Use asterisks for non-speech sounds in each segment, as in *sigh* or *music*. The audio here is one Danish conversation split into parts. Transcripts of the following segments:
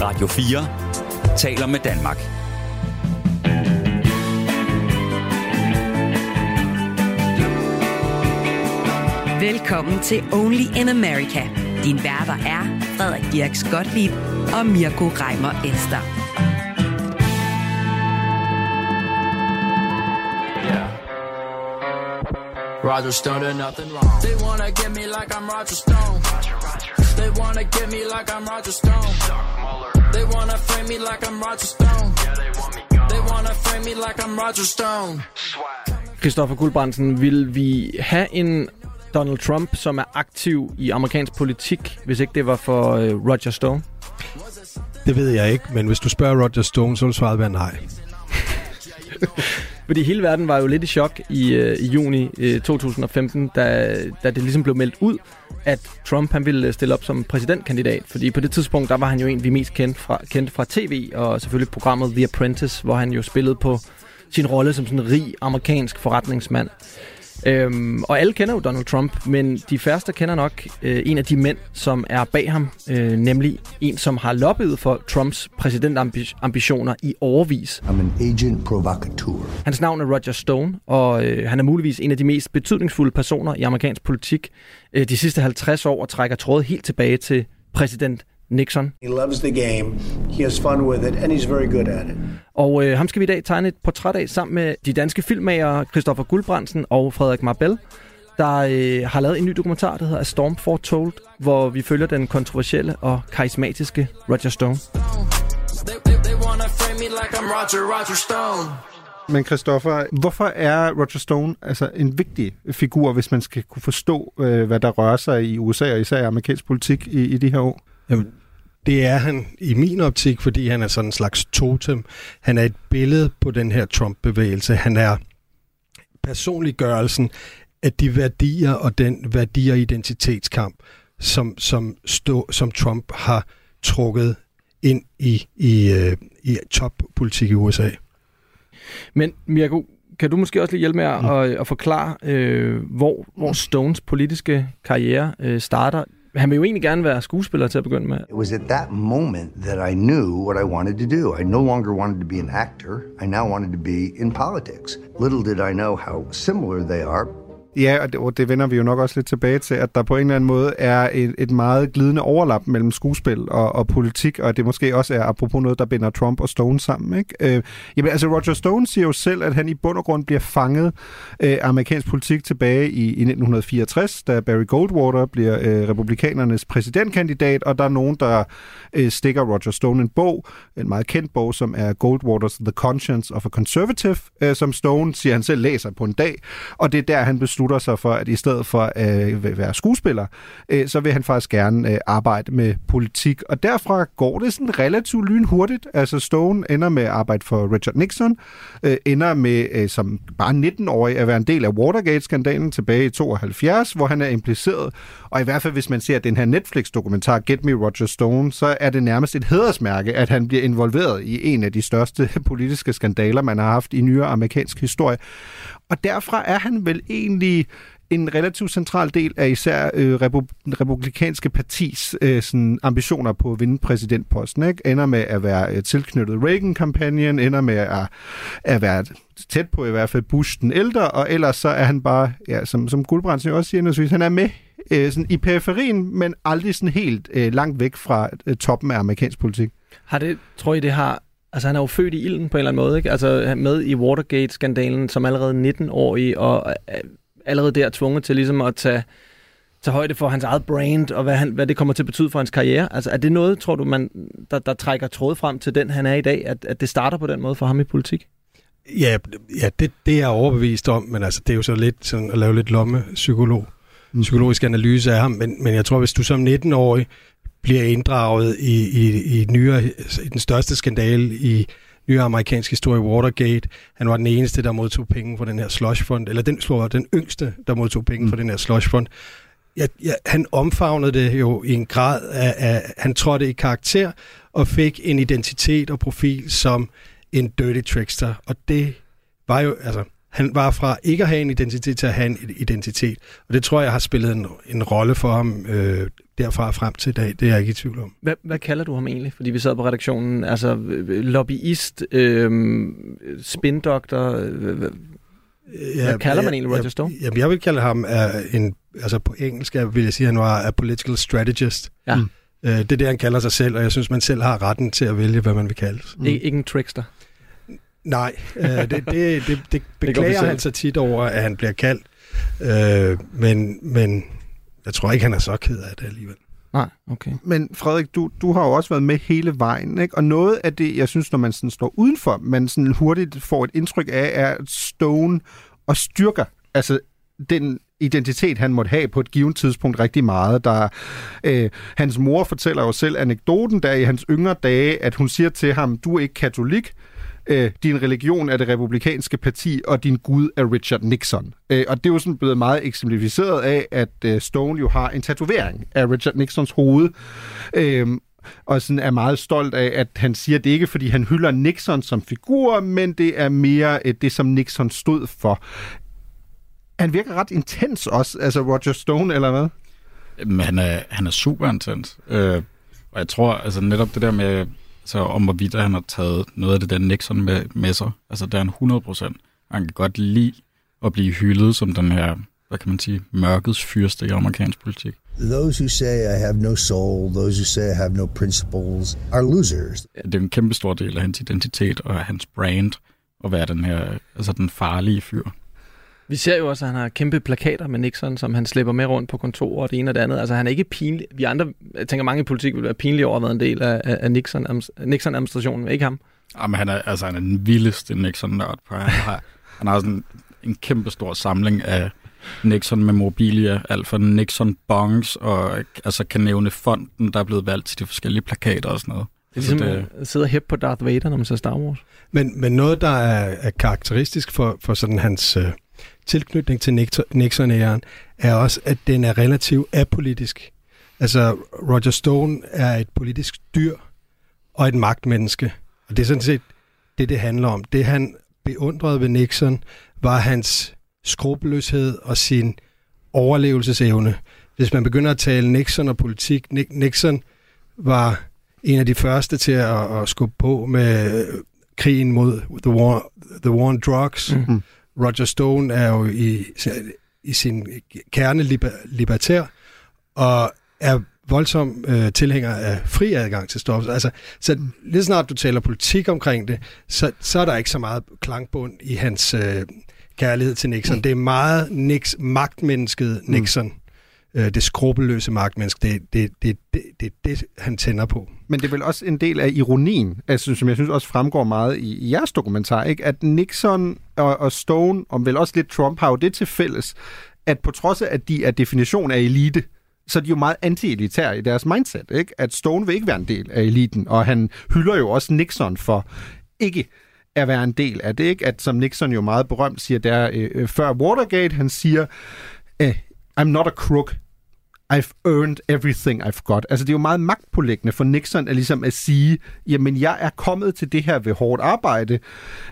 Radio 4 taler med Danmark. Velkommen til Only in America. Din værter er Frederik Dirks Gottlieb og Mirko Reimer Ester. Roger Stone did nothing wrong. They wanna get me like I'm Roger Stone. They wanna get me like I'm Roger Stone. They wanna frame me like I'm Roger Stone. They wanna frame me like I'm Roger Stone. Christoffer Guldbrandsen, vil vi have en Donald Trump, som er aktiv i amerikansk politik, hvis ikke det var for øh, Roger Stone? Det ved jeg ikke, men hvis du spørger Roger Stone, så vil svaret være nej. *laughs* Fordi hele verden var jo lidt i chok i, øh, i juni øh, 2015, da, da det ligesom blev meldt ud, at Trump han ville øh, stille op som præsidentkandidat. Fordi på det tidspunkt, der var han jo en, vi mest kendte fra, kendte fra tv, og selvfølgelig programmet The Apprentice, hvor han jo spillede på sin rolle som sådan en rig amerikansk forretningsmand. Øhm, og alle kender jo Donald Trump, men de færreste kender nok øh, en af de mænd, som er bag ham, øh, nemlig en, som har lobbyet for Trumps præsidentambitioner i overvis. I'm an agent provocateur. Hans navn er Roger Stone, og øh, han er muligvis en af de mest betydningsfulde personer i amerikansk politik øh, de sidste 50 år og trækker trådet helt tilbage til præsident Nixon. He loves the game, he has fun with it, and he's very good at it. Og øh, ham skal vi i dag tegne et portræt af sammen med de danske filmmager Christoffer Guldbrandsen og Frederik Marbel, der øh, har lavet en ny dokumentar, der hedder A Storm Foretold, hvor vi følger den kontroversielle og karismatiske Roger Stone. Men Christoffer, hvorfor er Roger Stone altså en vigtig figur, hvis man skal kunne forstå, øh, hvad der rører sig i USA og især i amerikansk politik i, i de her år? Jamen, det er han i min optik, fordi han er sådan en slags totem. Han er et billede på den her Trump-bevægelse. Han er personliggørelsen af de værdier og den værdier- og identitetskamp, som, som, stå, som Trump har trukket ind i, i, øh, i toppolitik i USA. Men Mirko, kan du måske også lige hjælpe med at, mm. at, at forklare, øh, hvor, hvor Stones politiske karriere øh, starter? Han vil jo egentlig gerne være skuespiller til at begynde med. It was at that moment that I knew what I wanted to do. I no longer wanted to be an actor. I now wanted to be in politics. Little did I know how similar they are, Ja, og det, og det vender vi jo nok også lidt tilbage til, at der på en eller anden måde er et, et meget glidende overlap mellem skuespil og, og politik, og det måske også er apropos noget, der binder Trump og Stone sammen. Ikke? Øh, jamen, altså Roger Stone siger jo selv, at han i bund og grund bliver fanget øh, amerikansk politik tilbage i, i 1964, da Barry Goldwater bliver øh, republikanernes præsidentkandidat, og der er nogen, der øh, stikker Roger Stone en bog, en meget kendt bog, som er Goldwaters The Conscience of a Conservative, øh, som Stone, siger han selv, læser på en dag, og det er der, han beslutter sig for, at i stedet for at øh, være skuespiller, øh, så vil han faktisk gerne øh, arbejde med politik. Og derfra går det sådan relativt lynhurtigt. Altså Stone ender med at arbejde for Richard Nixon, øh, ender med øh, som bare 19-årig at være en del af Watergate-skandalen tilbage i 72, hvor han er impliceret. Og i hvert fald, hvis man ser den her Netflix-dokumentar Get Me Roger Stone, så er det nærmest et hedersmærke, at han bliver involveret i en af de største *laughs* politiske skandaler, man har haft i nyere amerikansk historie. Og derfra er han vel egentlig en relativt central del af især øh, repu- republikanske partis øh, sådan ambitioner på at vinde præsidentposten. Ikke? Ender med at være øh, tilknyttet Reagan-kampagnen, ender med at, at være tæt på i hvert fald Bush den ældre, og ellers så er han bare, ja, som, som Guldbrandsen jo også siger, han er med øh, sådan i periferien, men aldrig sådan helt øh, langt væk fra øh, toppen af amerikansk politik. Har det, tror I, det har... Altså, han er jo født i ilden på en eller anden måde, ikke? Altså, med i Watergate-skandalen som allerede 19-årig, og øh, allerede der tvunget til ligesom at tage, tage højde for hans eget brand, og hvad, han, hvad det kommer til at betyde for hans karriere. Altså, er det noget, tror du, man, der, der trækker tråd frem til den, han er i dag, at, at det starter på den måde for ham i politik? Ja, ja det, det er jeg overbevist om, men altså, det er jo så lidt sådan at lave lidt lommepsykolog, psykologisk analyse af ham, men, men jeg tror, hvis du som 19-årig bliver inddraget i, i, i, nyere, i den største skandale i nyere amerikansk historie, Watergate. Han var den eneste, der modtog penge fra den her slushfond, eller den, slår, den yngste, der modtog penge mm. fra den her slushfond. Ja, ja, han omfavnede det jo i en grad af, af, han trådte i karakter og fik en identitet og profil som en dirty trickster, og det var jo, altså, Han var fra ikke at have en identitet til at have en identitet. Og det tror jeg har spillet en, en rolle for ham øh, derfra frem til i dag. Det er jeg ikke i tvivl om. Hvad, hvad kalder du ham egentlig? Fordi vi sad på redaktionen. Altså øh, lobbyist, øh, spindoktor. Øh, hvad Ja, kalder man egentlig Roger Stone? Jamen, jeg vil kalde ham uh, en, altså på engelsk vil jeg sige, at han var a political strategist. Ja. Mm. Uh, det er det, han kalder sig selv, og jeg synes, man selv har retten til at vælge, hvad man vil kalde mm. Ik- ikke en trickster? Nej, uh, det, det, det, det beklager det han sig tit over, at han bliver kaldt. Uh, men, men jeg tror ikke, han er så ked af det alligevel. Nej, okay. Men Frederik, du, du har jo også været med hele vejen, ikke? og noget af det, jeg synes, når man sådan står udenfor, man sådan hurtigt får et indtryk af, er at Stone og styrker altså den identitet, han måtte have på et givet tidspunkt rigtig meget. Der, øh, hans mor fortæller jo selv anekdoten der i hans yngre dage, at hun siger til ham, du er ikke katolik, øh, din religion er det republikanske parti, og din gud er Richard Nixon. Øh, og det er jo sådan blevet meget eksemplificeret af, at øh, Stone jo har en tatovering af Richard Nixons hoved. Øh, og sådan er meget stolt af, at han siger, at det ikke fordi han hylder Nixon som figur, men det er mere øh, det, som Nixon stod for. Han virker ret intens også, altså Roger Stone, eller hvad? Men han er, han er super intens. Øh, og jeg tror, altså netop det der med, så om hvorvidt han har taget noget af det der Nixon med, med sig, altså det er han 100 procent. Han kan godt lide at blive hyldet som den her, hvad kan man sige, mørkets fyrste i amerikansk politik. Those who say I have no soul, those who say I have no principles, are losers. Det er en kæmpe stor del af hans identitet og hans brand at være den her, altså den farlige fyr. Vi ser jo også, at han har kæmpe plakater med Nixon, som han slipper med rundt på kontoret og det ene og det andet. Altså han er ikke pinlig. Vi andre, jeg tænker mange i politik vil være pinlige over at være en del af, af Nixon, Nixon-administrationen, ikke ham? Jamen han er, altså, han er den vildeste Nixon-nørd. Han har, *laughs* han har sådan en kæmpe stor samling af Nixon memorabilia, alt fra Nixon bongs, og altså kan nævne fonden, der er blevet valgt til de forskellige plakater og sådan noget. Det er ligesom det... at sidde hæppe på Darth Vader, når man ser Star Wars. Men, men noget, der er, er karakteristisk for, for sådan hans øh, tilknytning til Nixon-æren, er også, at den er relativt apolitisk. Altså, Roger Stone er et politisk dyr og et magtmenneske. Og det er sådan set det, det handler om. Det, han beundrede ved Nixon, var hans skrupelløshed og sin overlevelsesevne. Hvis man begynder at tale Nixon og politik, Nixon var en af de første til at, at skubbe på med øh, krigen mod the war, the war on drugs. Mm-hmm. Roger Stone er jo i, i sin kerne liber, libertær og er voldsom øh, tilhænger af fri adgang til stoffer. Altså, så lige snart du taler politik omkring det, så, så er der ikke så meget klangbund i hans øh, kærlighed til Nixon. Det er meget Nix, magtmennesket mm. Nixon. Mm. Øh, det skrupelløse magtmenneske. Det, det, det, det, det, det, han tænder på. Men det er vel også en del af ironien, altså, som jeg synes også fremgår meget i, i jeres dokumentar, ikke? at Nixon og, og Stone, og vel også lidt Trump, har jo det til fælles, at på trods af, at de er definition af elite, så er de jo meget anti-elitære i deres mindset. Ikke? At Stone vil ikke være en del af eliten, og han hylder jo også Nixon for ikke at være en del af det. Ikke? At som Nixon jo meget berømt siger, der øh, øh, før Watergate, han siger, eh, I'm not a crook, I've earned everything I've got. Altså det er jo meget magtpålæggende for Nixon at ligesom at sige, jamen jeg er kommet til det her ved hårdt arbejde.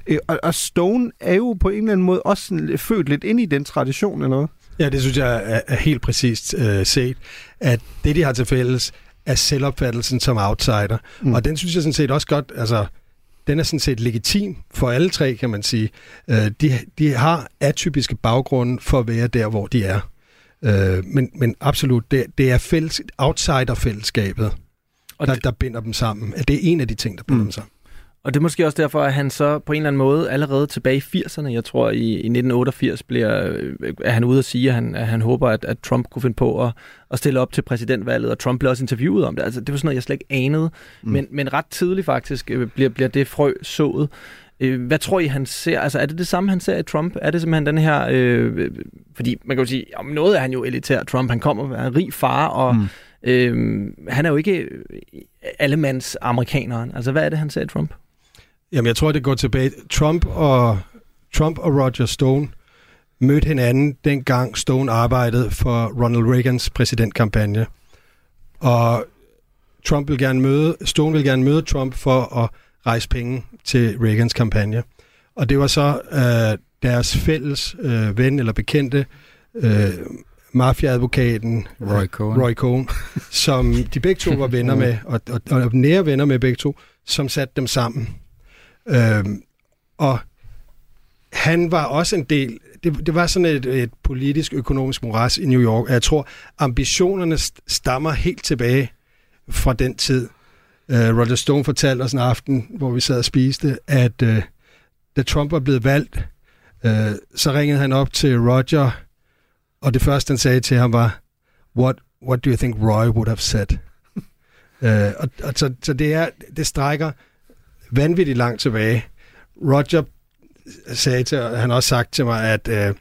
Øh, og, og Stone er jo på en eller anden måde også sådan, født lidt ind i den tradition, eller hvad? Ja, det synes jeg er, er helt præcist øh, set, at det, de har til fælles, er selvopfattelsen som outsider. Mm. Og den synes jeg sådan set også godt, altså, den er sådan set legitim for alle tre, kan man sige. Øh, de, de har atypiske baggrunde for at være der, hvor de er. Øh, men, men absolut, det, det er fælles, outsider-fællesskabet, og der, der binder dem sammen. Det er en af de ting, der binder mm. dem sammen. Og det er måske også derfor, at han så på en eller anden måde allerede tilbage i 80'erne, jeg tror i, i 1988, bliver, øh, er han ude at sige, at han, at han håber, at, at Trump kunne finde på at, at stille op til præsidentvalget, og Trump blev også interviewet om det. Altså, det var sådan noget, jeg slet ikke anede. Mm. Men, men ret tidligt faktisk øh, bliver, bliver det frø sået. Øh, hvad tror I, han ser? Altså, er det det samme, han ser i Trump? Er det simpelthen den her... Øh, fordi man kan jo sige, om noget er han jo elitær. Trump, han kommer af en rig far, og mm. øh, han er jo ikke allemands amerikaneren. Altså, hvad er det, han ser i Trump? Jamen, jeg tror, det går tilbage. Trump og, Trump og Roger Stone mødte hinanden, dengang Stone arbejdede for Ronald Reagans præsidentkampagne. Og Trump vil gerne møde, Stone vil gerne møde Trump for at rejse penge til Reagans kampagne. Og det var så, øh, deres fælles øh, ven eller bekendte, øh, mafiaadvokaten Roy Cohn. Roy Cohn, som de begge to var venner *laughs* med, og, og, og nære venner med begge to, som satte dem sammen. Øhm, og han var også en del, det, det var sådan et, et politisk, økonomisk moras i New York, og jeg tror, ambitionerne st- stammer helt tilbage fra den tid. Uh, Roger Stone fortalte os en aften, hvor vi sad og spiste, at uh, da Trump var blevet valgt, uh, så ringede han op til Roger, og det første, han sagde til ham var, what, what do you think Roy would have said? uh, *laughs* og, og så, så det, er, det strækker vanvittigt langt tilbage. Roger sagde til, han har også sagt til mig, at, uh,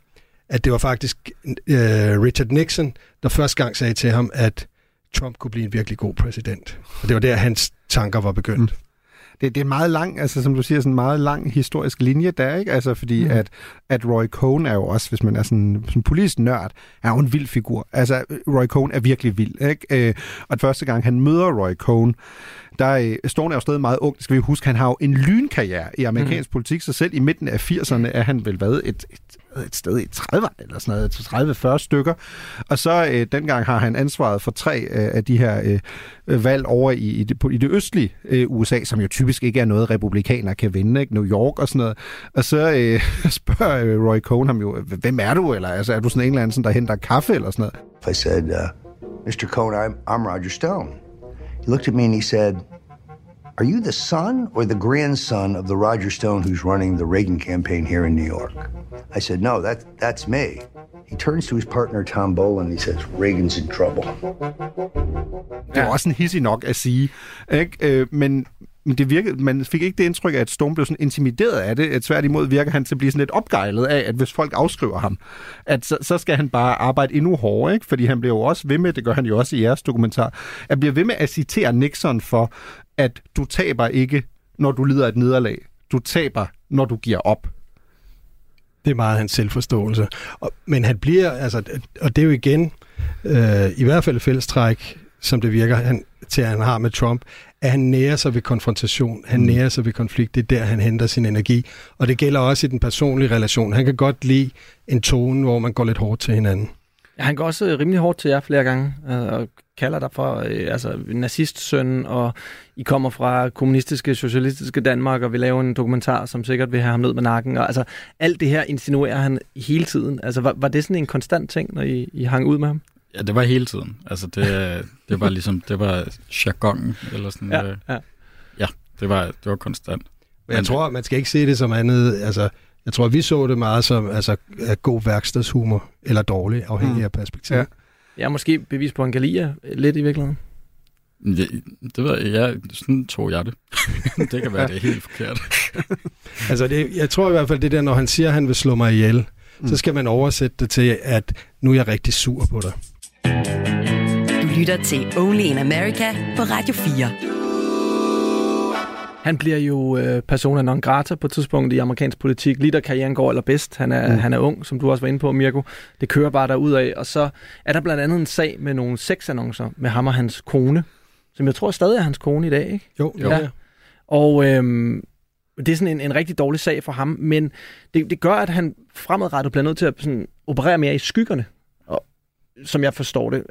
at det var faktisk uh, Richard Nixon, der første gang sagde til ham, at Trump kunne blive en virkelig god præsident. Og det var der, hans tanker var begyndt. Mm det, det er meget lang, altså som du siger, sådan en meget lang historisk linje der, ikke? Altså fordi mm. at, at Roy Cohn er jo også, hvis man er sådan, sådan politisk nørd, er jo en vild figur. Altså Roy Cohn er virkelig vild, ikke? Øh, og første gang han møder Roy Cohn, der er Stone er jo stadig meget ung. Skal vi huske, han har jo en lynkarriere i amerikansk mm. politik, så selv i midten af 80'erne er han vel været et, et, et sted i 30 eller sådan noget, 30-40 stykker. Og så øh, dengang har han ansvaret for tre øh, af de her øh, valg over i, i, det, i det østlige øh, USA, som jo typisk ikke er noget, republikaner kan vinde, ikke? New York og sådan noget. Og så øh, *laughs* spørger øh, Roy Cohn ham jo, hvem er du? Eller altså, er du sådan en eller anden, der henter kaffe eller sådan noget? I said, uh, Mr. Cohn, I'm, I'm Roger Stone. He looked at me and he said, Are you the son or the grandson of the Roger Stone who's running the Reagan campaign here in New York? I said, No, that, that's me. He turns to his partner, Tom Boland, and he says, Reagan's in trouble. Det er også en hissig nok at sige. Ikke? Øh, men, men det virkede, man fik ikke det indtryk af, at Stone blev sådan intimideret af det. Tværtimod virker han til at blive sådan lidt opgejlet af, at hvis folk afskriver ham, at så, så skal han bare arbejde endnu hårdere, ikke? fordi han bliver jo også ved med, det gør han jo også i jeres dokumentar, at bliver ved med at citere Nixon for, at du taber ikke, når du lider et nederlag. Du taber, når du giver op. Det er meget hans selvforståelse. Og, men han bliver, altså, og det er jo igen, øh, i hvert fald fællestræk, som det virker han, til, han har med Trump, at han nærer sig ved konfrontation, han mm. nærer sig ved konflikt, det er der, han henter sin energi. Og det gælder også i den personlige relation. Han kan godt lide en tone, hvor man går lidt hårdt til hinanden. Ja, han går også øh, rimelig hårdt til jer flere gange, øh, og kalder dig for øh, altså, nazistsøn, og I kommer fra kommunistiske, socialistiske Danmark, og vi laver en dokumentar, som sikkert vil have ham ned med nakken. Og, altså, alt det her insinuerer han hele tiden. Altså, var, var det sådan en konstant ting, når I, I hang ud med ham? Ja, det var hele tiden. Altså, det, det var ligesom, det var jargonen, eller sådan. Ja, øh, ja. ja det, var, det var konstant. Men jeg tror, man skal ikke se det som andet, altså, jeg tror, vi så det meget som altså, god værkstedshumor, eller dårlig, afhængig mm. af perspektiv. Ja. Jeg er måske bevis på, at han kan lidt i virkeligheden. Det, det ved jeg, jeg, sådan tog jeg det. *laughs* det kan være, det er helt forkert. *laughs* altså, det, jeg tror i hvert fald, det der, når han siger, at han vil slå mig ihjel, mm. så skal man oversætte det til, at nu er jeg rigtig sur på dig. Du lytter til Only in America på Radio 4. Han bliver jo øh, persona non grata på et tidspunkt i amerikansk politik. Lige da karrieren går allerbedst. Han er, mm. han er ung, som du også var inde på, Mirko. Det kører bare af. Og så er der blandt andet en sag med nogle sexannoncer med ham og hans kone, som jeg tror stadig er hans kone i dag, ikke? Jo, jo. Ja. Og øhm, det er sådan en, en rigtig dårlig sag for ham, men det, det gør, at han fremadrettet bliver nødt til at sådan, operere mere i skyggerne. Som jeg forstår det.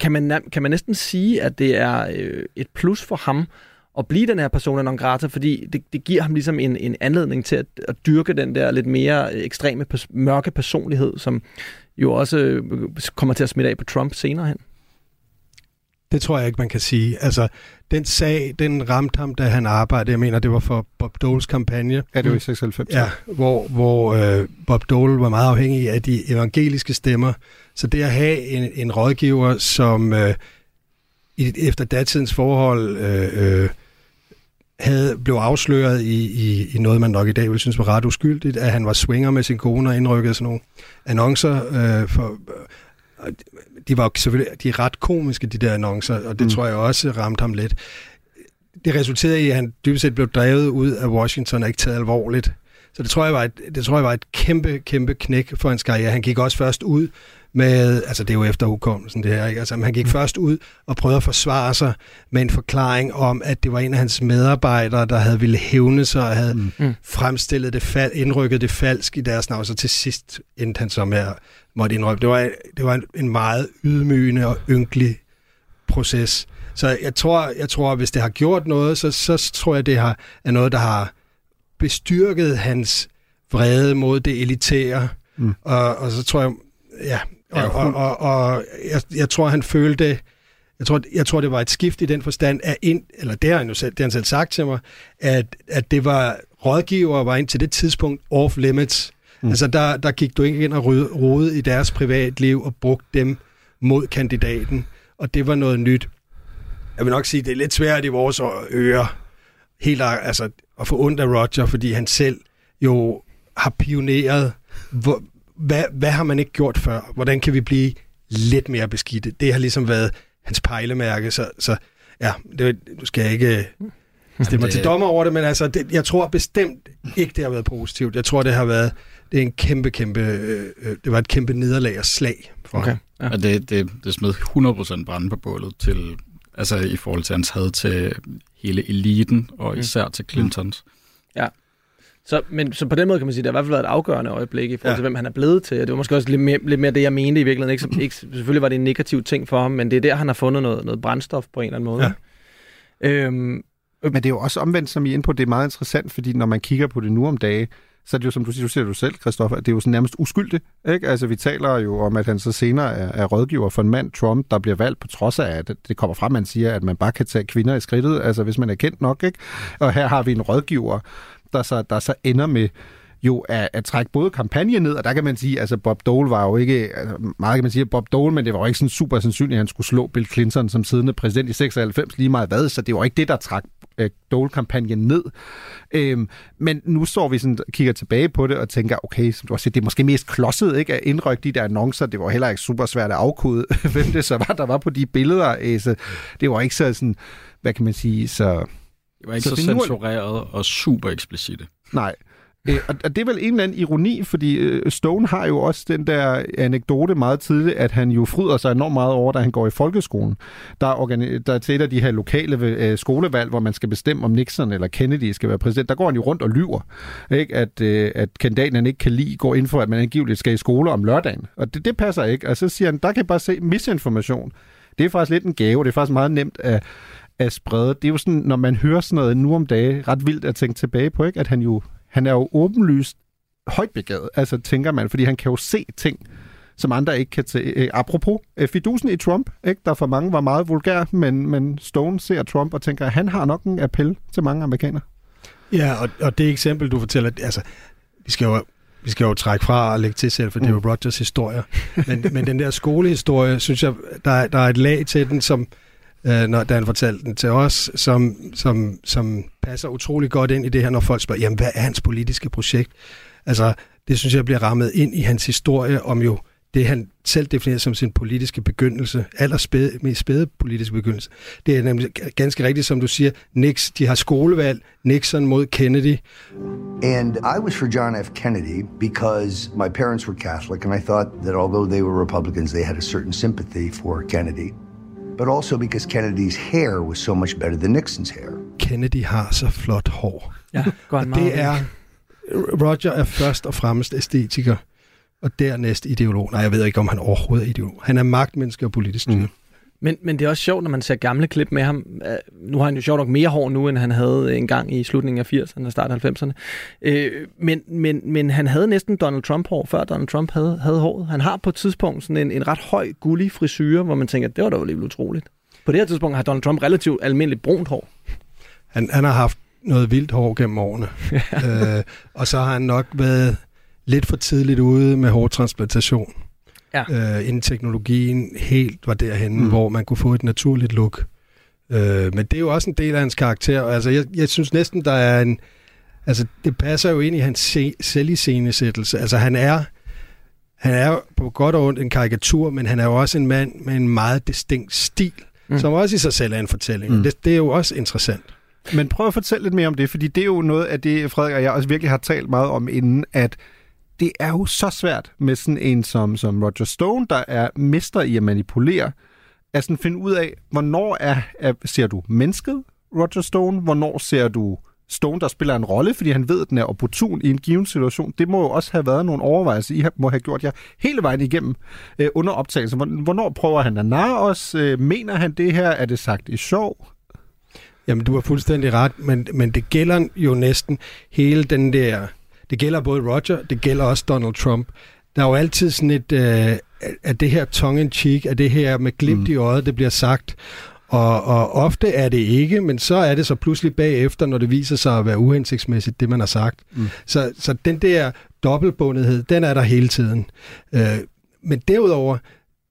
Kan man, kan man næsten sige, at det er øh, et plus for ham, at blive den her persona non grata, fordi det, det giver ham ligesom en, en anledning til at, at dyrke den der lidt mere øh, ekstreme, pers- mørke personlighed, som jo også øh, kommer til at smitte af på Trump senere hen. Det tror jeg ikke, man kan sige. Altså, den sag, den ramte ham, da han arbejdede. Jeg mener, det var for Bob Doles kampagne. Ja, det var i 96. Ja, hvor, hvor øh, Bob Dole var meget afhængig af de evangeliske stemmer. Så det at have en, en rådgiver, som øh, efter datidens forhold øh, øh, havde, blev afsløret i, i, i noget, man nok i dag ville synes var ret uskyldigt, at han var swinger med sin kone og indrykkede sådan nogle annoncer øh, for... Øh, de var selvfølgelig de er ret komiske, de der annoncer, og det mm. tror jeg også ramte ham lidt. Det resulterede i, at han dybest set blev drevet ud af Washington og ikke taget alvorligt. Så det tror jeg var et, det tror jeg var et kæmpe, kæmpe knæk for hans karriere. Han gik også først ud med, altså det er jo efter hukommelsen det her, ikke? Altså han gik mm. først ud og prøvede at forsvare sig med en forklaring om, at det var en af hans medarbejdere, der havde ville hævne sig og havde mm. mm. fremstillet det fald, indrykket det falsk i deres navn, så til sidst endte han så med at måtte indrømme. Det var, det var en, en meget ydmygende og ynkelig proces. Så jeg tror, jeg tror, hvis det har gjort noget, så, så tror jeg, det har, er noget, der har bestyrket hans vrede mod det elitære. Mm. Og, og så tror jeg, ja, og, og, og, og jeg, jeg tror, han følte, jeg tror, jeg tror, det var et skift i den forstand, at ind, eller det har han jo selv, det har han selv sagt til mig, at, at det var, rådgiver var ind til det tidspunkt off limits. Mm. Altså der, der gik du ikke ind og rode i deres privatliv og brugte dem mod kandidaten, og det var noget nyt. Jeg vil nok sige, det er lidt svært i vores ører helt altså, at få ondt af Roger, fordi han selv jo har pioneret. Hvor, hvad, hvad har man ikke gjort før? Hvordan kan vi blive lidt mere beskidte? Det har ligesom været hans pejlemærke, så, så ja, det, du skal ikke stemme mig til dommer over det, men altså, det, jeg tror bestemt ikke, det har været positivt. Jeg tror, det har været det er en kæmpe, kæmpe, øh, øh det var et kæmpe nederlag og slag for okay. ham. Ja. Og det, det, det smed 100% brænde på bålet til, altså i forhold til hans had til hele eliten, og mm. især mm. til Clintons. Ja. Så, men, så på den måde kan man sige, at det har i hvert fald været et afgørende øjeblik i forhold til, ja. hvem han er blevet til. Det var måske også lidt mere, lidt mere det, jeg mente i virkeligheden. Ikke, så, ikke, selvfølgelig var det en negativ ting for ham, men det er der, han har fundet noget, noget brændstof på en eller anden måde. Ja. Øhm, men det er jo også omvendt, som I er inde på, det er meget interessant, fordi når man kigger på det nu om dage, så er det jo, som du siger, du siger du selv, Christoffer, at det er jo sådan nærmest uskyldigt. Ikke? Altså, vi taler jo om, at han så senere er, er rådgiver for en mand, Trump, der bliver valgt på trods af, at det kommer frem, at man siger, at man bare kan tage kvinder i skridtet, altså hvis man er kendt nok. Ikke? Og her har vi en rådgiver, der så, der så ender med jo at, at trække både kampagnen ned, og der kan man sige, altså Bob Dole var jo ikke, altså, meget kan man sige Bob Dole, men det var jo ikke sådan super sandsynligt, at han skulle slå Bill Clinton som siddende præsident i 96 lige meget hvad, så det var ikke det, der trak øh, Dole-kampagnen ned. Øhm, men nu står vi sådan kigger tilbage på det og tænker, okay, som du har set, det er måske mest klodset ikke, at indrykke de der annoncer. Det var heller ikke super svært at afkode, *laughs* hvem det så var, der var på de billeder. Øh, så det var ikke så sådan, hvad kan man sige, så... Det var ikke så, så censureret og super eksplicite. Nej, Øh, og det er vel en eller anden ironi, fordi øh, Stone har jo også den der anekdote meget tidligt, at han jo fryder sig enormt meget over, da han går i folkeskolen. Der er, organi- der er til et af de her lokale øh, skolevalg, hvor man skal bestemme, om Nixon eller Kennedy skal være præsident. Der går han jo rundt og lyver, ikke? At, at kandidaten ikke kan lide, går ind for, at man angiveligt skal i skole om lørdagen. Og det, det passer ikke. Og så siger han, der kan jeg bare se misinformation. Det er faktisk lidt en gave. Det er faktisk meget nemt at, at sprede. Det er jo sådan, når man hører sådan noget nu om dagen, ret vildt at tænke tilbage på, ikke? at han jo han er jo åbenlyst højt begavet, altså tænker man, fordi han kan jo se ting, som andre ikke kan se. Øh, apropos øh, fidusen i Trump, ikke? der for mange var meget vulgær, men, men Stone ser Trump og tænker, at han har nok en appel til mange amerikanere. Ja, og, og det eksempel, du fortæller, altså, vi skal jo vi skal jo trække fra og lægge til selv, for mm. det er jo mm. Rogers historie. Men, men den der skolehistorie, synes jeg, der, der er et lag til den, som, øh, når, da han fortalte den til os, som, som, som passer utrolig godt ind i det her, når folk spørger, jamen hvad er hans politiske projekt? Altså, det synes jeg bliver rammet ind i hans historie om jo det, han selv definerer som sin politiske begyndelse, aller spæde, mest spæde politiske begyndelse. Det er nemlig ganske rigtigt, som du siger, Nix, de har skolevalg, Nixon mod Kennedy. And I was for John F. Kennedy because my parents were Catholic, and I thought that although they were Republicans, they had a certain sympathy for Kennedy but also because Kennedy's hair was so much better than Nixon's hair. Kennedy har så flot hår. Ja, og det er, Roger er først og fremmest æstetiker, og dernæst ideolog. Nej, jeg ved ikke, om han overhovedet er ideolog. Han er magtmenneske og politisk. Mm. Men, men det er også sjovt, når man ser gamle klip med ham. Nu har han jo sjovt nok mere hår nu, end han havde en gang i slutningen af 80'erne og start 90'erne. Øh, men, men, men han havde næsten Donald Trump-hår, før Donald Trump havde, havde håret. Han har på et tidspunkt sådan en, en ret høj, gullig frisyr, hvor man tænker, det var da jo utroligt. På det her tidspunkt har Donald Trump relativt almindeligt brunt hår. Han, han har haft noget vildt hår gennem årene. *laughs* øh, og så har han nok været lidt for tidligt ude med hårtransplantation ja. øh, inden teknologien helt var derhen, mm. hvor man kunne få et naturligt look. Øh, men det er jo også en del af hans karakter. Altså, jeg, jeg synes næsten, der er en... Altså, det passer jo ind i hans se, selviscenesættelse. Altså, han er, han er på godt og ondt en karikatur, men han er jo også en mand med en meget distinkt stil, mm. som også i sig selv er en fortælling. Mm. Det, det er jo også interessant. Men prøv at fortælle lidt mere om det, fordi det er jo noget af det, Frederik og jeg også virkelig har talt meget om inden, at det er jo så svært med sådan en som, som Roger Stone, der er mester i at manipulere, at sådan finde ud af, hvornår er, er, ser du mennesket, Roger Stone, hvornår ser du Stone, der spiller en rolle, fordi han ved, at den er opportun i en given situation. Det må jo også have været nogle overvejelser, I må have gjort jer hele vejen igennem øh, under optagelsen. Hvornår prøver han at narre os? Øh, mener han det her? Er det sagt i sjov? Jamen, du har fuldstændig ret, men, men det gælder jo næsten hele den der... Det gælder både Roger, det gælder også Donald Trump. Der er jo altid sådan et... Øh, at det her tongue-in-cheek, at det her med glimt mm. i øjet, det bliver sagt. Og, og ofte er det ikke, men så er det så pludselig bagefter, når det viser sig at være uhensigtsmæssigt, det man har sagt. Mm. Så, så den der dobbeltbundethed, den er der hele tiden. Øh, men derudover,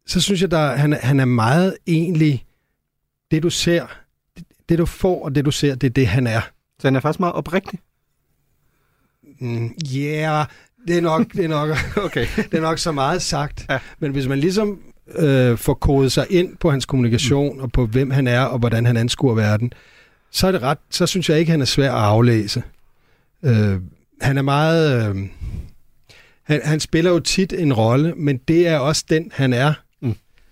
så synes jeg, at han, han er meget egentlig, det du ser, det du får og det du ser, det er det, han er. Så han er faktisk meget oprigtig? Mm, yeah, det er nok, det er nok, *laughs* okay. det er nok så meget sagt. Ja. Men hvis man ligesom øh, får kodet sig ind på hans kommunikation mm. og på hvem han er og hvordan han anskuer verden, så er det ret, så synes jeg ikke, han er svær at aflæse. Øh, han er meget... Øh, han, han spiller jo tit en rolle, men det er også den, han er.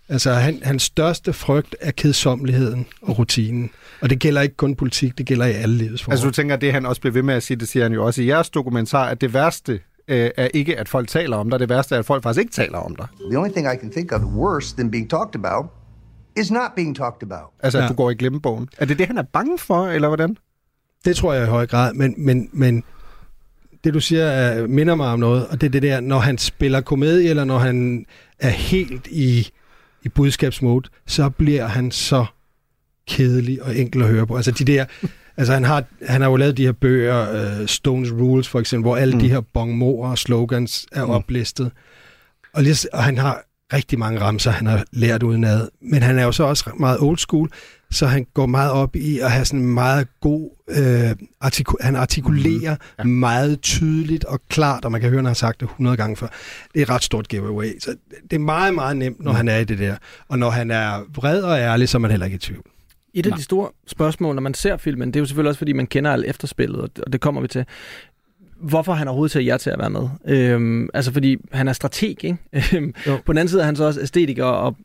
Altså, han, hans største frygt er kedsommeligheden og rutinen. Og det gælder ikke kun politik, det gælder i alle livets forhold. Altså, du tænker, at det han også bliver ved med at sige, det siger han jo også i jeres dokumentar, at det værste øh, er ikke, at folk taler om dig. Det værste er, at folk faktisk ikke taler om dig. The only thing I can think of worse than being talked about is not being talked about. Altså, ja. at du går i glemmebogen. Er det det, han er bange for, eller hvordan? Det tror jeg i høj grad, men, men, men det du siger er, minder mig om noget, og det er det der, når han spiller komedie, eller når han er helt i, i budskabsmode, så bliver han så kedelig og enkel at høre på. Altså de der *laughs* Altså han har, han har jo lavet de her bøger, uh, Stones Rules for eksempel, hvor alle mm. de her bongmoer og slogans er mm. oplistet. Og, lige, og han har rigtig mange ramser, han har lært udenad. Men han er jo så også meget old school, så han går meget op i at have sådan en meget god... Øh, artiku- han artikulerer mm. ja. meget tydeligt og klart, og man kan høre, at han har sagt det 100 gange før. Det er et ret stort giveaway. Så det er meget, meget nemt, når mm. han er i det der. Og når han er vred og ærlig, så er man heller ikke i tvivl. Et af Nej. de store spørgsmål, når man ser filmen, det er jo selvfølgelig også, fordi man kender alt efterspillet, og det kommer vi til. Hvorfor han overhovedet tager jer til at være med? Øhm, altså, fordi han er strateg, ikke? *laughs* Øhm, på den anden side er han så også æstetiker og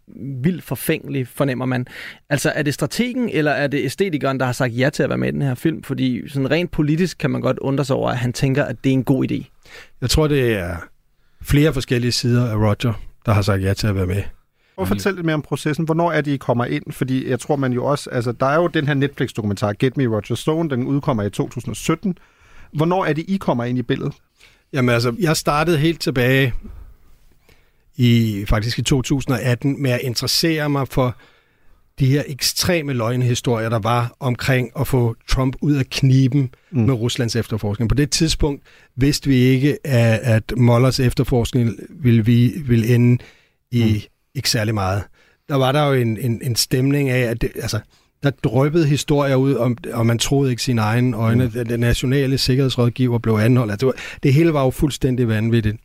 vildt forfængelig, fornemmer man. Altså, er det strategen, eller er det æstetikeren, der har sagt ja til at være med i den her film? Fordi sådan rent politisk kan man godt undre sig over, at han tænker, at det er en god idé. Jeg tror, det er flere forskellige sider af Roger, der har sagt ja til at være med. Prøv at fortælle lidt mere om processen. Hvornår er de, I kommer ind? Fordi jeg tror, man jo også... Altså, der er jo den her Netflix-dokumentar, Get Me Roger Stone, den udkommer i 2017. Hvornår er det, I kommer ind i billedet? Jamen altså, jeg startede helt tilbage i faktisk i 2018 med at interessere mig for de her ekstreme løgnhistorier, der var omkring at få Trump ud af kniben mm. med Ruslands efterforskning. På det tidspunkt vidste vi ikke, at, at Mollers efterforskning ville, vi, ville ende i mm ikke særlig meget. Der var der jo en, en, en stemning af, at det, altså, der drøbbede historier ud, om, og man troede ikke sine egne øjne. Mm. Den nationale sikkerhedsrådgiver blev anholdt. Altså, det, var, det hele var jo fuldstændig vanvittigt.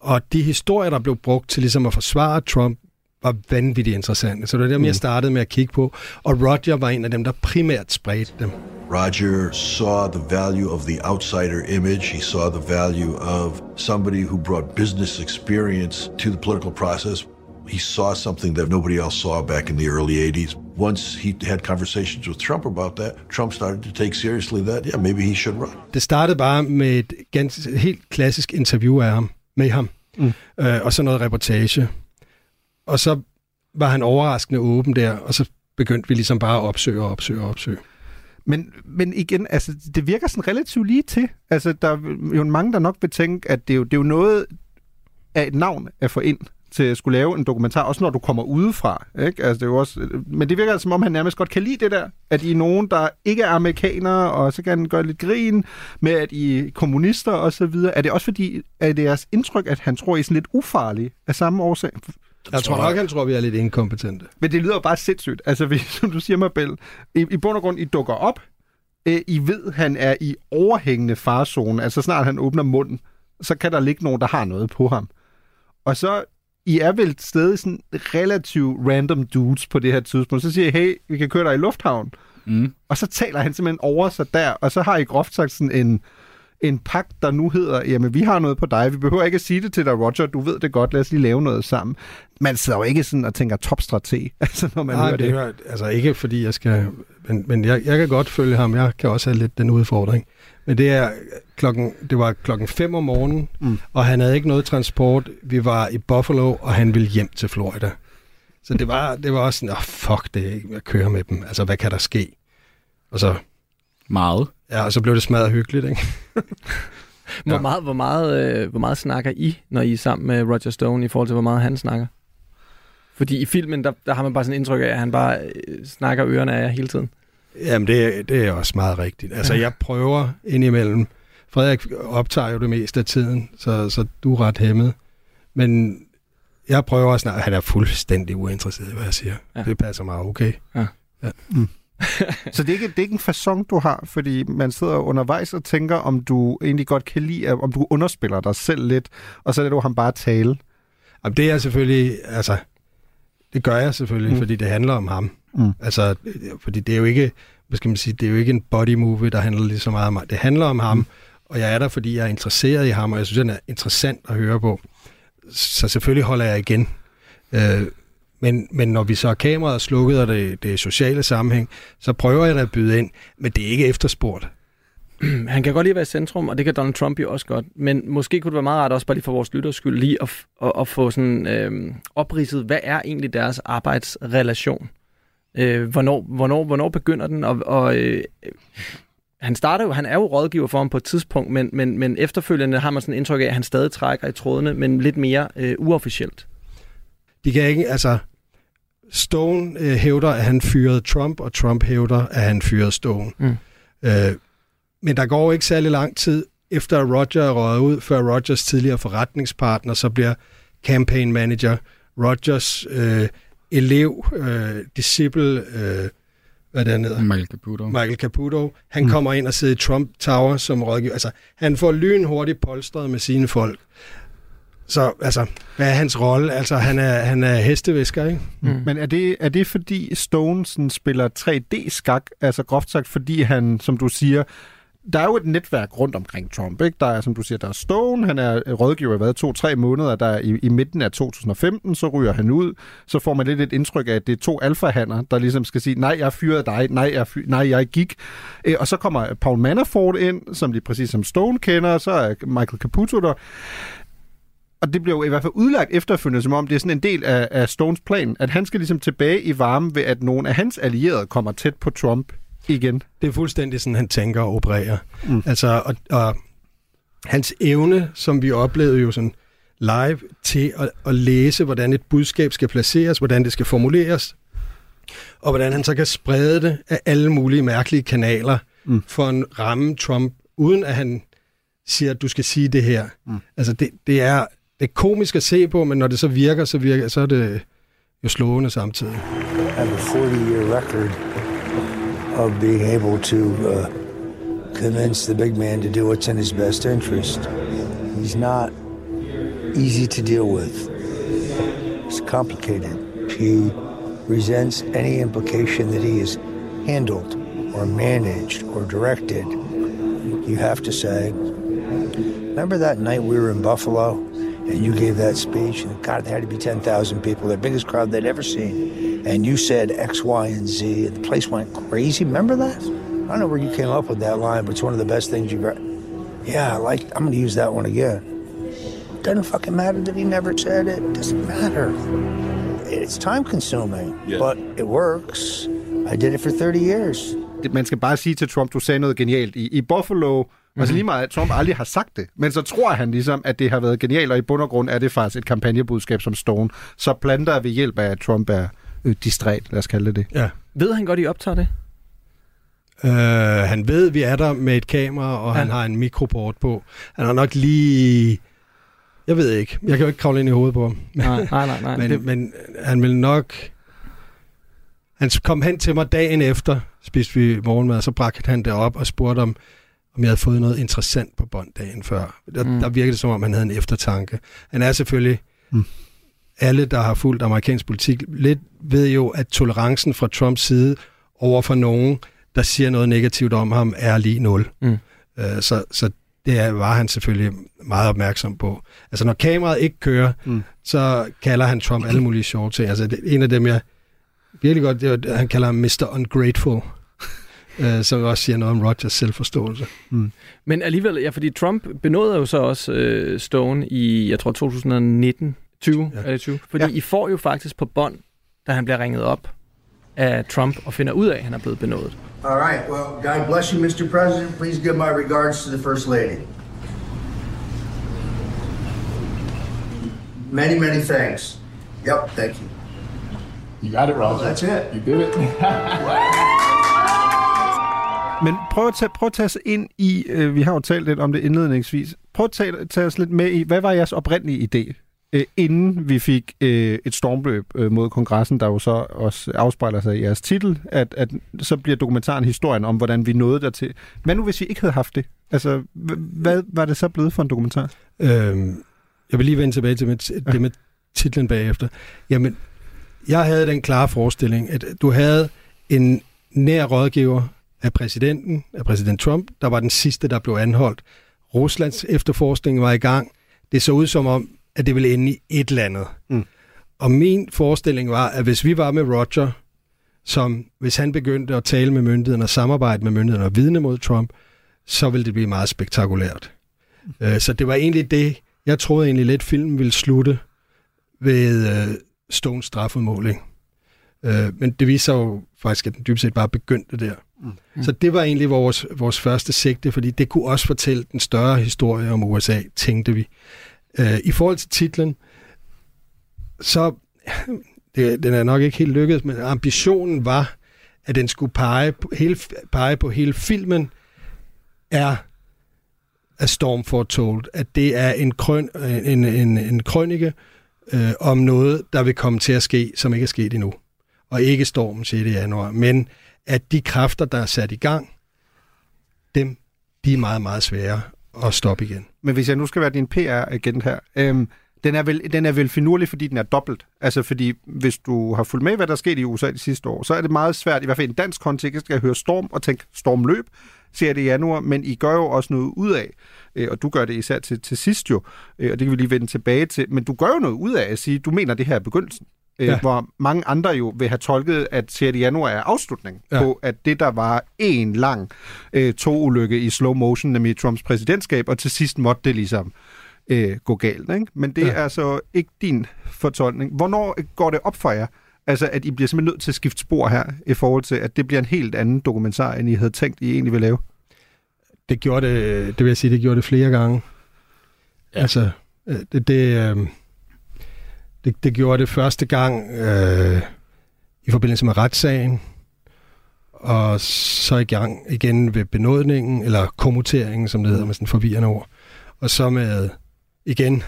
Og de historier, der blev brugt til ligesom at forsvare Trump, var vanvittigt interessante. Så det var dem, mm. jeg startede med at kigge på. Og Roger var en af dem, der primært spredte dem. Roger saw the value of the outsider image. He saw the value of somebody who brought business experience to the political process. He saw something that nobody else saw back in the early 80s. Once he had conversations with Trump about that, Trump started to take seriously that, yeah, maybe he should run. Det startede bare med et ganske, helt klassisk interview af ham, med ham, mm. øh, og så noget reportage. Og så var han overraskende åben der, og så begyndte vi ligesom bare at opsøge og opsøge og opsøge. Men, men igen, altså, det virker sådan relativt lige til. Altså, der er jo mange, der nok vil tænke, at det er jo, det er jo noget af et navn at få ind til at skulle lave en dokumentar, også når du kommer udefra. Ikke? Altså, det er jo også, men det virker altså, som om, han nærmest godt kan lide det der, at I er nogen, der ikke er amerikanere, og så kan han gøre lidt grin med, at I er kommunister og så videre. Er det også fordi, er det jeres indtryk, at han tror, I er sådan lidt ufarlige af samme årsag? Jeg tror nok, han tror, vi er lidt inkompetente. Men det lyder jo bare sindssygt. Altså, vi, *laughs* som du siger, Mabel, i, i bund og grund, I dukker op. Øh, I ved, han er i overhængende farzone. Altså, snart han åbner munden, så kan der ligge nogen, der har noget på ham. Og så i er vel stadig sådan relativt random dudes på det her tidspunkt. Så siger jeg, hey, vi kan køre dig i lufthavn. Mm. Og så taler han simpelthen over sig der, og så har I groft sagt sådan en, en pagt, der nu hedder, jamen vi har noget på dig, vi behøver ikke at sige det til dig, Roger, du ved det godt, lad os lige lave noget sammen. Man sidder jo ikke sådan og tænker topstrateg, *laughs* altså når man Nej, hører det. det er, altså ikke fordi jeg skal... Men, men jeg, jeg kan godt følge ham. Jeg kan også have lidt den udfordring. Men det er klokken, det var klokken 5 om morgenen, mm. og han havde ikke noget transport. Vi var i Buffalo, og han ville hjem til Florida. Så det var, det var også sådan, oh, fuck det, jeg kører med dem. Altså, hvad kan der ske? Og så, Meget. ja, og så blev det smadret hyggeligt, ikke? *laughs* Hvor, Ja. meget, hvor, meget, øh, hvor meget snakker I, når I er sammen med Roger Stone, i forhold til, hvor meget han snakker? Fordi i filmen, der, der har man bare sådan indtryk af, at han bare øh, snakker ørerne af jer hele tiden. Jamen, det, er- det er også meget rigtigt. Altså, jeg prøver indimellem. Frederik optager jo det meste af tiden, så, så du er ret hæmmet. Men jeg prøver også, at han er fuldstændig uinteresseret i, hvad jeg siger. Ja. Ja. Det passer mig okay. *laughs* Så det er, ikke, det er ikke en façon, du har, fordi man sidder undervejs og tænker, om du egentlig godt kan lide, om du underspiller dig selv lidt, og så lader du ham bare tale. Jamen, det er selvfølgelig, altså, det gør jeg selvfølgelig, Mm. mm. fordi det handler om ham. Mm. Altså, fordi det er jo ikke, hvad skal man sige, det er jo ikke en body movie, der handler lige så meget om mig. Det handler om ham, og jeg er der, fordi jeg er interesseret i ham, og jeg synes, han er interessant at høre på. Så selvfølgelig holder jeg igen. Øh, men, men når vi så har kameraet slukket, og det, det er sociale sammenhæng, så prøver jeg da at byde ind, men det er ikke efterspurgt. *clears throat* Han kan godt lide at være i centrum, og det kan Donald Trump jo også godt. Men måske kunne det være meget rart også bare lige for vores lytters skyld lige at, at, at få sådan øh, opridset, hvad er egentlig deres arbejdsrelation? Øh, hvornår, hvornår, hvornår begynder den? Og, og øh, han starter jo, han er jo rådgiver for ham på et tidspunkt, men, men, men efterfølgende har man sådan indtryk af, at han stadig trækker i trådene, men lidt mere øh, uofficielt. De kan ikke, altså, Stone øh, hævder, at han fyrede Trump, og Trump hævder, at han fyrede Stone. Mm. Øh, men der går ikke særlig lang tid efter at Roger er røget ud, før Rogers tidligere forretningspartner så bliver campaign manager. Rogers øh, elev, øh, disciple, øh, hvad det hedder, Michael Caputo. Michael Caputo, han mm. kommer ind og sidder i Trump Tower som rådgiver. Altså, han får lynhurtigt polstret med sine folk. Så, altså, hvad er hans rolle? Altså, han er, han er hestevisker, ikke? Mm. Men er det, er det fordi Stone sådan spiller 3D-skak, altså groft sagt, fordi han, som du siger, der er jo et netværk rundt omkring Trump, ikke? Der er, som du siger, der er Stone, han er rådgiver i hvad, to-tre måneder, der er i, i midten af 2015, så ryger han ud, så får man lidt et indtryk af, at det er to alfahander, der ligesom skal sige, nej, jeg fyrede dig, nej, jeg, fyr, nej, jeg gik. Øh, og så kommer Paul Manafort ind, som lige præcis som Stone kender, så er Michael Caputo der. Og det bliver jo i hvert fald udlagt efterfølgende, som om det er sådan en del af, af Stones plan, at han skal ligesom tilbage i varme ved, at nogle af hans allierede kommer tæt på Trump igen. Det er fuldstændig sådan, han tænker og opererer. Mm. Altså, og, og hans evne, som vi oplevede jo sådan live, til at, at læse, hvordan et budskab skal placeres, hvordan det skal formuleres, og hvordan han så kan sprede det af alle mulige mærkelige kanaler Mm. for en ramme Trump, uden at han siger, at du skal sige det her. Mm. Altså, det, det, er, det er komisk at se på, men når det så virker, så, virker, så er det jo slående samtidig. have a 40-year record of being able to uh, convince the big man to do what's in his best interest. He's not easy to deal with. It's complicated. He resents any implication that he is handled or managed or directed. You have to say, remember that night we were in Buffalo and you gave that speech and God, there had to be 10,000 people, the biggest crowd they'd ever seen. And you said X, Y, and Z and the place went crazy. Remember that? I don't know where you came up with that line, but it's one of the best things you've ever... Yeah, I like, I'm going to use that one again. Doesn't fucking matter that he never said it. Doesn't matter. It's time consuming, Yeah. but it works. I did it for 30 years. Det- Man skal bare sige til Trump, du sagde noget genialt i, i Buffalo. Mm-hmm. Altså lige meget, at Trump aldrig har sagt det. Men så tror han ligesom, at det har været genialt, og i bund og grund er det faktisk et kampagnebudskab som Stone. Så planter ved hjælp af, at Trump er øh, distræt, lad os kalde det det. Ja. Ved han godt, I optager det? Uh, han ved, vi er der med et kamera, og Ja. han har en mikroport på. Han har nok lige... Jeg ved ikke. Jeg kan jo ikke kravle ind i hovedet på ham. Nej, nej, nej. nej. *laughs* men, det, men han vil nok... Han kom hen til mig dagen efter, spiste vi morgenmad, og så bragte han det op og spurgte om, om jeg havde fået noget interessant på bånd dagen før. Der, mm. der virkede det som om, han havde en eftertanke. Han er selvfølgelig... Mm. Mm. Alle, der har fulgt amerikansk politik, lidt ved jo, at tolerancen fra Trumps side over for nogen, der siger noget negativt om ham, er lige nul. Mm. Øh, så, så det er- var han selvfølgelig meget opmærksom på. Altså når kameraet ikke kører, mm. så kalder han Trump alle mulige sjove ting. Altså det, en af dem, jeg virkelig godt, det er, han kalder ham Mr. Ungrateful, *laughs* øh, som også siger noget om Rogers selvforståelse. Men alligevel, ja, fordi Trump benåede jo så også øh, Stone i, jeg tror, 2019, 20, ja. er det 20? Fordi ja. I får jo faktisk på bånd, da han bliver ringet op af Trump og finder ud af, at han er blevet benådet. All right. Well, God bless you, Mr. President. Please give my regards to the First Lady. Many, many thanks. Yep, thank you. You got it, Roger. That's it. You did it. *laughs* Men prøv at, tage, prøv at tage os ind i, øh, vi har jo talt lidt om det indledningsvis, prøv at tage, tage os lidt med i, hvad var jeres oprindelige idé, øh, inden vi fik øh, et stormløb øh, mod kongressen, der jo så også afspejler sig i jeres titel, at, at så bliver dokumentaren historien om, hvordan vi nåede dertil. Hvad nu, hvis vi ikke havde haft det? Altså, hvad var det så blevet for en dokumentar? Øhm, jeg vil lige vende tilbage til mit, det med titlen bagefter. Jamen, jeg havde den klare forestilling, at du havde en nær rådgiver af præsidenten, af præsident Trump, der var den sidste, der blev anholdt. Ruslands efterforskning var i gang. Det så ud som om, at det ville ende i et eller andet. Mm. Og min forestilling var, at hvis vi var med Roger, som hvis han begyndte at tale med myndighederne og samarbejde med myndighederne og vidne mod Trump, så ville det blive meget spektakulært. Øh, Så det var egentlig det, jeg troede egentlig lidt, filmen ville slutte ved øh, Stones strafudmåling. Øh, men det viser jo faktisk, at den dybest set bare begyndte der. Mm. Så det var egentlig vores, vores første sigte, fordi det kunne også fortælle den større historie om USA, tænkte vi. Øh, I forhold til titlen, så det, den er nok ikke helt lykkedes, men ambitionen var, at den skulle pege på hele, pege på hele filmen, er A Storm Foretold, at det er en, krøn, en, en, en krønike øh, om noget, der vil komme til at ske, som ikke er sket endnu. Og ikke stormen 6. januar, men at de kræfter, der er sat i gang, dem, de er meget, meget svære at stoppe igen. Men hvis jeg nu skal være din PR-agent her, øhm, den er, vel, den er vel finurlig, fordi den er dobbelt. Altså fordi, hvis du har fulgt med, hvad der er sket i USA de sidste år, så er det meget svært, i hvert fald i en dansk kontekst, at høre storm og tænke stormløb, ser det i januar, men I gør jo også noget ud af, øh, og du gør det især til, til sidst jo, øh, og det kan vi lige vende tilbage til, men du gør jo noget ud af at sige, du mener, det her er begyndelsen. Øh, Ja. Hvor mange andre jo vil have tolket, at 6. januar er afslutning Ja. på, at det der var en lang øh, togulykke i slow motion, nemlig Trumps præsidentskab, og til sidst måtte det ligesom øh, gå galt. Ikke? Men det Ja. er altså ikke din fortolkning. Hvornår går det op for jer, altså at I bliver simpelthen nødt til at skifte spor her, i forhold til, at det bliver en helt anden dokumentar, end I havde tænkt, I egentlig ville lave? Det gjorde det, det vil jeg sige, det gjorde det flere gange. Ja. Ja. Altså, øh, det, det, øh, det, det gjorde det første gang øh, i forbindelse med retssagen, og så i gang igen ved benådningen, eller kommuteringen, som det hedder med sådan forvirrende ord. Og så med, igen,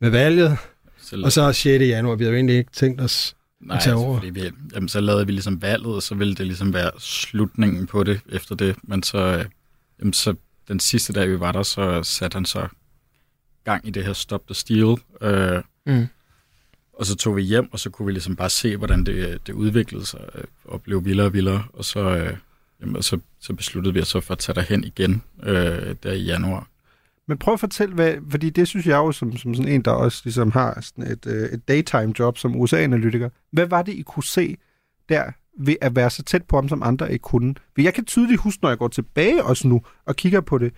med valget, Så, og så 6. januar. Vi havde jo egentlig ikke tænkt os nej, at tage altså, over. fordi vi, jamen, så lavede vi ligesom valget, og så ville det ligesom være slutningen på det efter det. Men så, øh, jamen, så den sidste dag, vi var der, så satte han så gang i det her Stop the Steal. Øh, Mm. Og så tog vi hjem, og så kunne vi ligesom bare se, hvordan det, det udviklede sig øh, og blev vildere og vildere. Og så, øh, jamen, så, så besluttede vi os så for at tage derhen igen øh, der i januar. Men prøv at fortælle, hvad, fordi det synes jeg jo som, som sådan en, der også ligesom har sådan et, øh, et daytime job som USA-analytiker. Hvad var det, I kunne se der ved at være så tæt på ham, som andre ikke kunne? For jeg kan tydeligt huske, når jeg går tilbage også nu og kigger på det,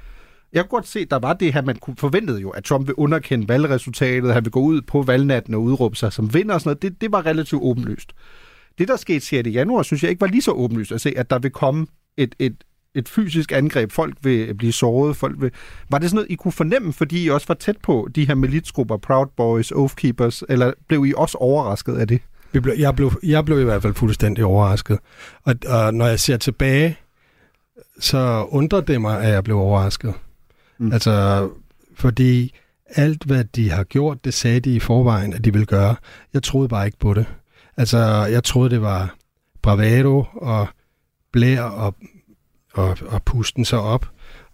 jeg kunne godt se, der var det her, man kunne forventede jo, at Trump vil underkende valgresultatet, han vil gå ud på valgnatten og udråbe sig som vinder og sådan noget. Det, det var relativt åbenlyst. Det, der skete 6. januar, synes jeg ikke var lige så åbenlyst at se, at der vil komme et, et, et fysisk angreb. Folk vil blive såret. Folk vil... Var det sådan noget, I kunne fornemme, fordi I også var tæt på de her militsgrupper, Proud Boys, Oath Keepers, eller blev I også overrasket af det? Vi blev, jeg, blev, jeg blev i hvert fald fuldstændig overrasket. Og, og når jeg ser tilbage, så undrer det mig, at jeg blev overrasket. Mm. Altså, fordi alt, hvad de har gjort, det sagde de i forvejen, at de ville gøre. Jeg troede bare ikke på det. Altså, jeg troede, det var bravado og blær og, og, og pusten sig op.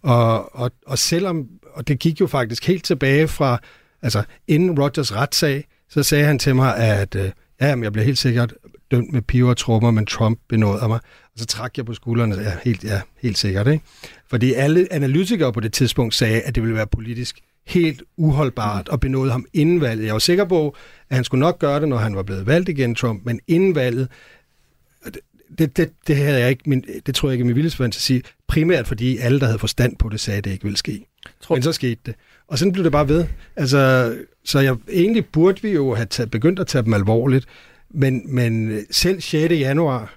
Og, og, og selvom, og det gik jo faktisk helt tilbage fra, altså inden Rogers retssag, så sagde han til mig, at øh, ja, jamen, jeg bliver helt sikkert dømt med piver og trummer, men Trump benåder mig. Og så trak jeg på skuldrene, ja, helt, ja, helt sikkert. Ikke? Fordi alle analytikere på det tidspunkt sagde, at det ville være politisk helt uholdbart og benåede ham inden valget. Jeg var sikker på, at han skulle nok gøre det, når han var blevet valgt igen, Trump, men inden valget, det, det, det, havde jeg ikke, min, det tror jeg ikke er min vildeste fantasi, primært fordi alle, der havde forstand på det, sagde, at det ikke ville ske. Tror... Men så skete det. Og sådan blev det bare ved. Altså, så jeg, egentlig burde vi jo have taget, begyndt at tage dem alvorligt, men, men selv 6. januar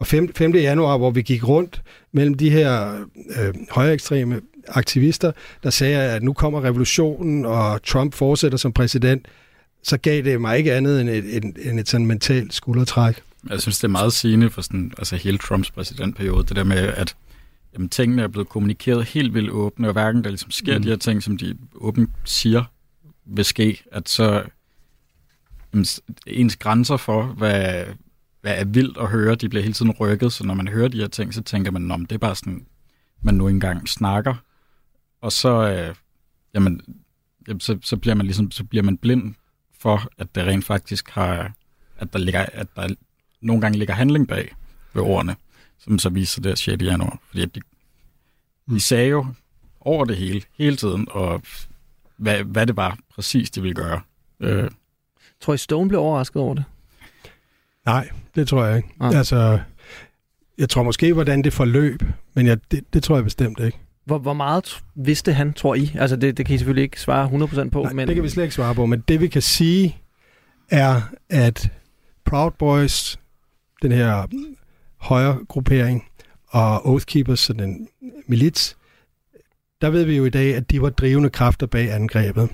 og 5. 5. januar, hvor vi gik rundt mellem de her øh, højere ekstreme aktivister, der sagde, at nu kommer revolutionen, og Trump fortsætter som præsident, så gav det mig ikke andet end et, et, et, et sådan mentalt skuldertræk. Jeg synes, det er meget sigende for sådan, altså hele Trumps præsidentperiode, det der med, at jamen, tingene er blevet kommunikeret helt vildt åbne, og hverken der ligesom sker mm. de her ting, som de åbent siger vil ske, at så jamen, ens grænser for, hvad, hvad er vildt at høre, de bliver hele tiden rykket, så når man hører de her ting, så tænker man, om det er bare sådan, man nu engang snakker, og så, øh, jamen, jamen, så, så, bliver man ligesom, så bliver man blind for, at det rent faktisk har, at der ligger, at der nogle gange ligger handling bag ved ordene, som så viser der 6. januar. Fordi de, de sagde jo over det hele, hele tiden, og hvad, hvad det var præcis, de ville gøre. Øh. Tror I, Stone blev overrasket over det? Nej, det tror jeg ikke. Ah. Altså, jeg tror måske, hvordan det forløb, men jeg, det, det tror jeg bestemt ikke. Hvor, hvor meget vidste han, tror I? Altså, det, det kan I selvfølgelig ikke svare 100% på. Nej, men... det kan vi slet ikke svare på, men det vi kan sige er, at Proud Boys, den her højre gruppering, og Oath Keepers, sådan en milits, der ved vi jo i dag, at de var drivende kræfter bag angrebet.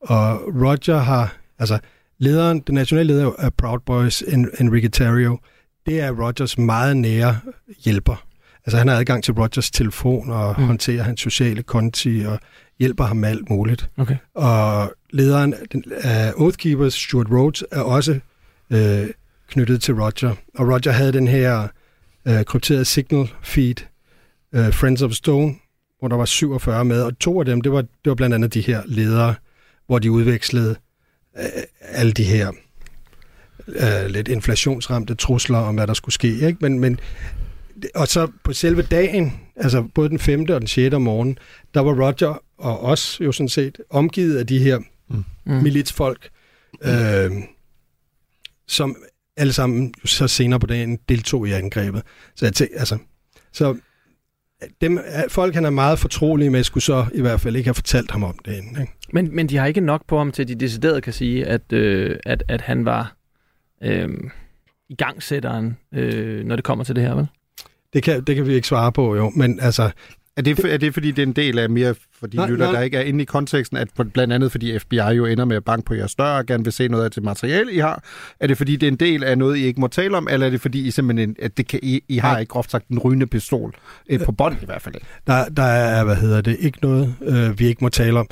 Og Roger har, altså lederen, den nationale leder af Proud Boys, Enrique Terrio, det er Rogers meget nære hjælper. Altså han har adgang til Rogers telefon og mm. håndterer hans sociale konti og hjælper ham med alt muligt. Okay. Og lederen af Oath Keepers, Stuart Rhodes, er også øh, knyttet til Roger. Og Roger havde den her øh, krypterede signal feed, øh, Friends of Stone, hvor der var 47 med, og to af dem, det var, det var blandt andet de her ledere, hvor de udvekslede alle de her øh, lidt inflationsramte trusler om, hvad der skulle ske. Ikke? Men, men, og så på selve dagen, altså både den 5. og den 6. om morgenen, der var Roger og os jo sådan set omgivet af de her mm. militsfolk, øh, som alle sammen så senere på dagen deltog i angrebet. Så jeg tænkte, altså, så dem, folk, han er meget fortrolige med, skulle så i hvert fald ikke have fortalt ham om det inden. Ikke? Men, men de har ikke nok på ham til, at de decideret kan sige, at, øh, at, at han var øh, igangsætteren, øh, når det kommer til det her, vel? Det kan, det kan vi ikke svare på, jo. Men altså, er det, er det fordi, det er en del af mere for de nej, lytter, nej. der ikke er inde i konteksten, at blandt andet fordi FBI jo ender med at banke på jeres dør og gerne vil se noget af det materiale, I har? Er det fordi, det er en del af noget, I ikke må tale om, eller er det fordi, I simpelthen at det kan, I, I har ikke groft sagt en rygende pistol? Øh, på bånd i hvert fald. Der, der er, hvad hedder det, ikke noget, øh, vi ikke må tale om.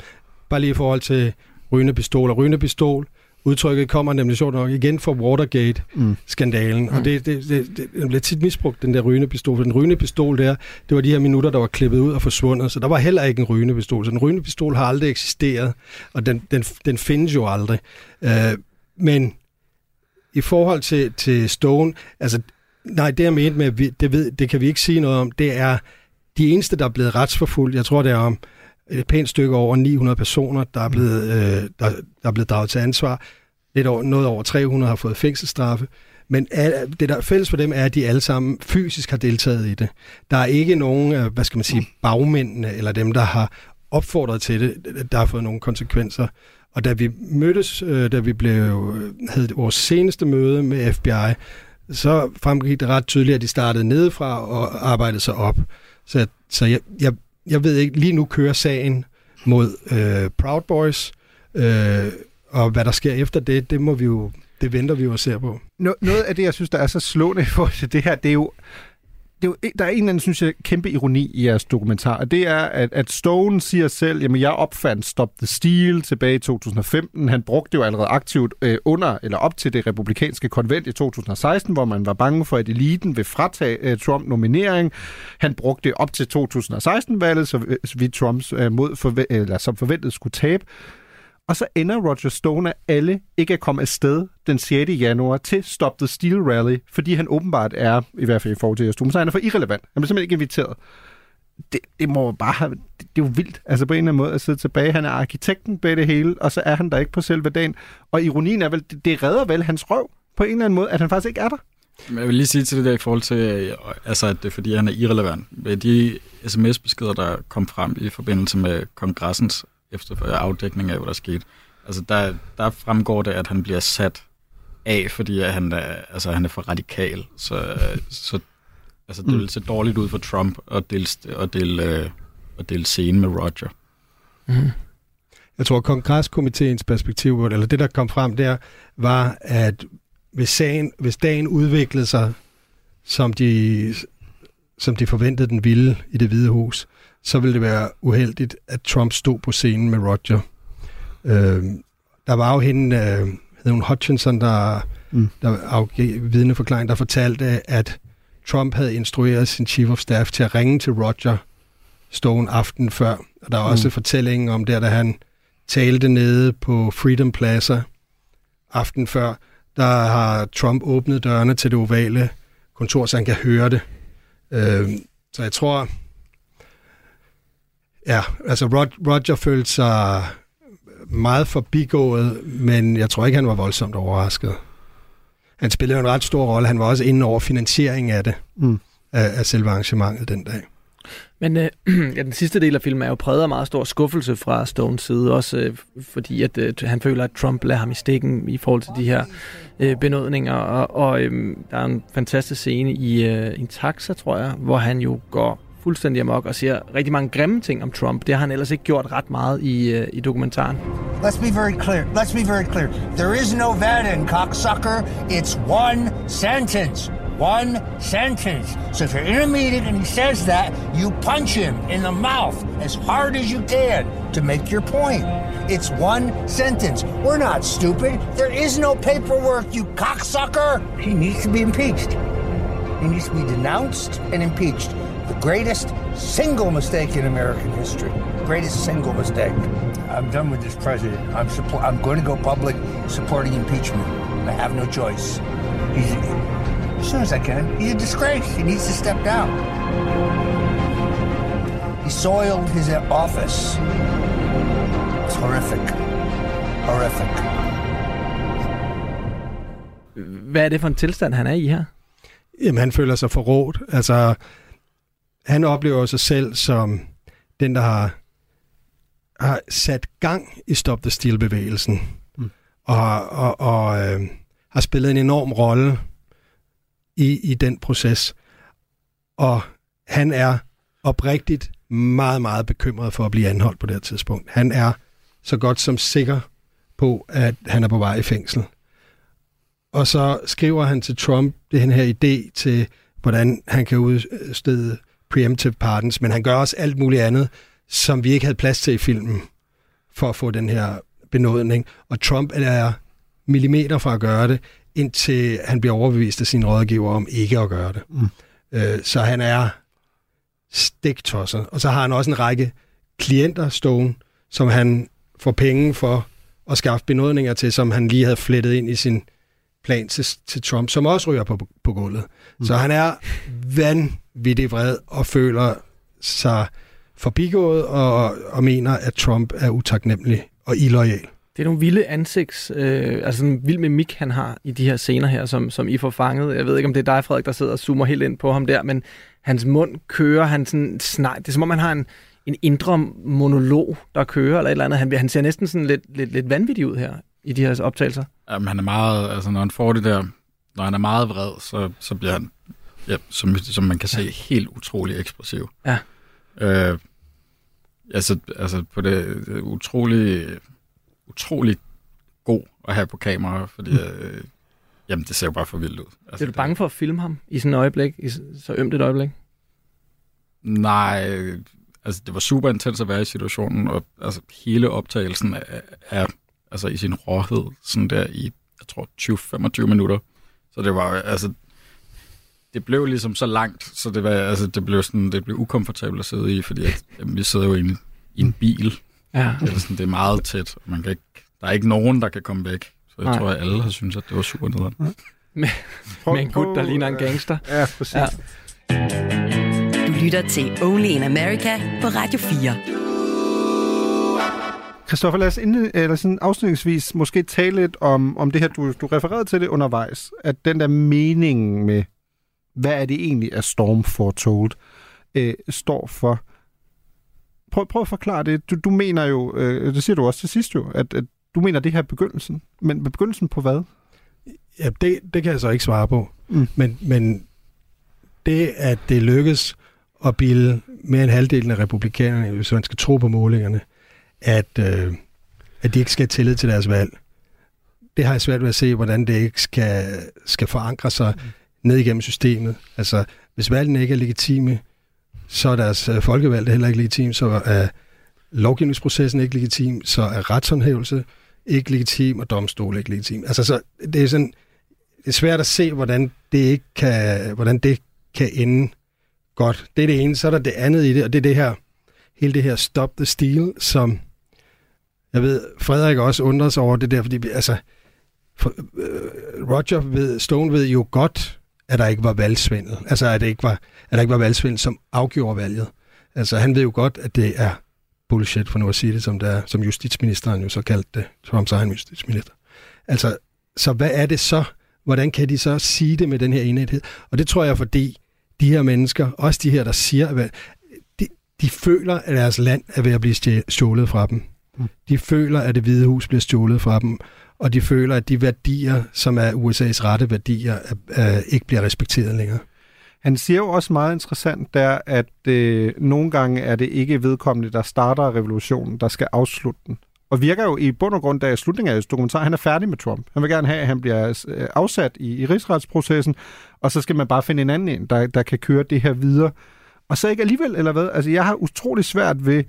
Bare lige i forhold til rygende pistol og rygende pistol Udtrykket kommer nemlig sjovt nok igen fra Watergate-skandalen, mm. og det, det, det, det, det bliver tit misbrugt, den der rygende pistol. Den rygende pistol der, det var de her minutter, der var klippet ud og forsvundet, så der var heller ikke en rygende pistol. Så den rygende pistol har aldrig eksisteret, og den, den, den findes jo aldrig. Uh, men i forhold til, til Stone, altså, nej, det jeg mente med, det, ved, det kan vi ikke sige noget om, det er de eneste, der er blevet retsforfulgt, jeg tror det er om et pænt stykke over 900 personer, der er blevet, øh, der, der er blevet draget til ansvar. Lidt over, noget over 300 har fået fængselsstraffe. Men det, der er fælles for dem, er, at de alle sammen fysisk har deltaget i det. Der er ikke nogen, øh, hvad skal man sige, bagmændene, eller dem, der har opfordret til det, der har fået nogle konsekvenser. Og da vi mødtes, øh, da vi blev, havde vores seneste møde med FBI, så fremgik det ret tydeligt, at de startede nedefra og arbejdede sig op. Så, så jeg, jeg, jeg ved ikke, lige nu kører sagen mod øh, Proud Boys, øh, og hvad der sker efter det, det må vi jo, det venter vi jo og ser på. Noget af det, jeg synes, der er så slående for det her, det er jo, det er jo, der er en eller anden, synes jeg, kæmpe ironi i jeres dokumentar, og det er, at, at Stone siger selv, jamen jeg opfandt Stop the Steal tilbage i 2015. Han brugte det jo allerede aktivt øh, under eller op til det republikanske konvent i 2016, hvor man var bange for, at eliten vil fratage øh, Trump nominering. Han brugte det op til 2016-valget, så vi Trumps øh, mod forve- eller, som forventet skulle tabe. Og så ender Roger Stone af alle ikke at komme afsted den 6. januar til Stop the Steel Rally, fordi han åbenbart er, i hvert fald i forhold til Stone, så han er for irrelevant. Han bliver simpelthen ikke inviteret. Det, det må bare have, det, det er jo vildt, altså på en eller anden måde at sidde tilbage. Han er arkitekten bag det hele, og så er han der ikke på selve dagen. Og ironien er vel, det, det redder vel hans røv på en eller anden måde, at han faktisk ikke er der. Men jeg vil lige sige til det der i forhold til, altså, at det er fordi, han er irrelevant. De sms-beskeder, der kom frem i forbindelse med kongressens efter afdækning af, hvad der skete, altså der, der fremgår det, at han bliver sat af, fordi at han, er, altså, han er for radikal. Så, så altså, det vil se dårligt ud for Trump at dele, at dele, øh, at dele scene med Roger. Mm. Jeg tror, kongresskomiteens perspektiv, eller det, der kom frem der, var, at hvis, sagen, hvis dagen udviklede sig, som de, som de forventede den ville i det hvide hus, så ville det være uheldigt, at Trump stod på scenen med Roger. Øh, der var jo hende, øh, hed hun Hutchinson, der, mm. der afgav vidneforklaring, der fortalte, at Trump havde instrueret sin chief of staff til at ringe til Roger Stone aften før. Og der er også mm. fortællingen om der, da han talte nede på Freedom Plaza aften før, der har Trump åbnet dørene til det ovale kontor, så han kan høre det. Øh, så jeg tror, ja, altså Roger følte sig meget forbigået, men jeg tror ikke, han var voldsomt overrasket. Han spillede en ret stor rolle. Han var også inde over finansieringen af det, mm. af, af selve arrangementet den dag. Men øh, *clears throat* ja, den sidste del af filmen er jo præget af meget stor skuffelse fra Stones side, også øh, fordi at øh, han føler, at Trump lader ham i stikken i forhold til de her øh, benådninger. Og, og øh, der er en fantastisk scene i øh, en taxa, tror jeg, hvor han jo går fuldstændig amok og siger rigtig mange grimme ting om Trump. Det har han ellers ikke gjort ret meget i, øh, i dokumentaren. Let's be very clear. Let's be very clear. There is no Vatican, cocksucker. It's one sentence. One sentence. So if you're in a meeting and he says that, you punch him in the mouth as hard as you can to make your point. It's one sentence. We're not stupid. There is no paperwork, you cocksucker. He needs to be impeached. He needs to be denounced and impeached. The greatest single mistake in American history. Greatest single mistake. I'm done with this president. I'm support. I'm going to go public supporting impeachment. I have no choice. He's, as soon as I can. He's a disgrace. He needs to step down. He soiled his office. It's horrific. Horrific. Hvad er det for en tilstand, han er i her? Jamen, han føler sig forrådt. Altså, han oplever sig selv som den, der har, har sat gang i Stop the Steal-bevægelsen, mm. og, og, og øh, har spillet en enorm rolle i, i den proces. Og han er oprigtigt meget, meget bekymret for at blive anholdt på det her tidspunkt. Han er så godt som sikker på, at han er på vej i fængsel. Og så skriver han til Trump den her idé til, hvordan han kan udstede preemptive pardons, men han gør også alt muligt andet, som vi ikke havde plads til i filmen, for at få den her benådning. Og Trump er millimeter fra at gøre det, indtil han bliver overbevist af sin rådgiver om ikke at gøre det. Mm. Øh, så han er stiktosset. Og så har han også en række klienter stående, som han får penge for at skaffe benådninger til, som han lige havde flettet ind i sin plan til, til Trump, som også ryger på, på gulvet. Mm. Så han er vanvittigt vred og føler sig forbigået og, og mener, at Trump er utaknemmelig og illoyal. Det er nogle vilde ansigts, øh, altså en vild mimik, han har i de her scener her, som, som I får fanget. Jeg ved ikke, om det er dig, Frederik, der sidder og zoomer helt ind på ham der, men hans mund kører, han sådan snej, det er som om, han har en, en indre monolog, der kører, eller et eller andet. Han, han ser næsten sådan lidt, lidt, lidt vanvittig ud her i de her optagelser. Jamen, han er meget, altså når han får det der, når han er meget vred, så, så bliver han, ja, som, som man kan se, ja. helt utrolig ekspressiv. Ja. Øh, altså, altså på det, det utrolig, utrolig god at have på kamera, fordi mm. øh, jamen, det ser jo bare for vildt ud. Altså, er du bange for at filme ham i sådan et øjeblik, i så ømt et øjeblik? Nej, altså det var super intens at være i situationen, og altså hele optagelsen er, er altså i sin råhed, sådan der i, jeg tror, 20-25 minutter. Så det var, altså, det blev ligesom så langt, så det var, altså, det blev sådan, det blev ukomfortabelt at sidde i, fordi at, jamen, vi sidder jo i en, i en bil, Ja. Eller sådan, det er meget tæt. Man kan ikke, der er ikke nogen, der kan komme væk. Så jeg Nej. tror, at alle har syntes, at det var super nederen. Med, med en gut, der ligner en gangster. Ja, præcis. Ja. Du lytter til Only in America på Radio 4. Christoffer, lad os inden, eller sådan afslutningsvis måske tale lidt om, om det her, du, du refererede til det undervejs, at den der mening med, hvad er det egentlig, at Storm Foretold øh, står for. Prøv, prøv at forklare det. Du, du mener jo, øh, det siger du også til sidst jo, at, at du mener, det her er begyndelsen. Men begyndelsen på hvad? Ja, det, det kan jeg så ikke svare på. Mm. Men, men det, at det lykkes at bilde mere end halvdelen af republikanerne, hvis man skal tro på målingerne, at, øh, at de ikke skal have tillid til deres valg, det har jeg svært ved at se, hvordan det ikke skal, skal forankre sig mm. ned igennem systemet. Altså, hvis valgene ikke er legitime, så er deres øh, folkevalgte heller ikke legitim, så er lovgivningsprocessen ikke legitim, så er retshåndhævelse ikke legitim, og domstol ikke legitim. Altså, så det er sådan, det er svært at se, hvordan det ikke kan, hvordan det kan ende godt. Det er det ene. Så er der det andet i det, og det er det her, hele det her stop the steal, som jeg ved, Frederik også undrer sig over det der, fordi vi- altså, for, øh, Roger ved, Stone ved jo godt, at der ikke var valgsvindel. Altså, at, det ikke var, at der ikke var valgsvindel, som afgjorde valget. Altså, han ved jo godt, at det er bullshit, for nu at sige det, som, der, som justitsministeren jo så kaldte det, Trumps egen justitsminister. Altså, så hvad er det så? Hvordan kan de så sige det med den her enhed? Og det tror jeg, fordi de her mennesker, også de her, der siger, at de, de føler, at deres land er ved at blive stjålet fra dem. De føler, at det hvide hus bliver stjålet fra dem, og de føler, at de værdier, som er USA's rette værdier, er, er, ikke bliver respekteret længere. Han siger jo også meget interessant der, at øh, nogle gange er det ikke vedkommende, der starter revolutionen, der skal afslutte den. Og virker jo i bund og grund, da i slutningen af hans dokumentar, han er færdig med Trump. Han vil gerne have, at han bliver øh, afsat i, i rigsretsprocessen, og så skal man bare finde en anden en, der, der kan køre det her videre. Og så ikke alligevel, eller hvad? Altså, jeg har utrolig svært ved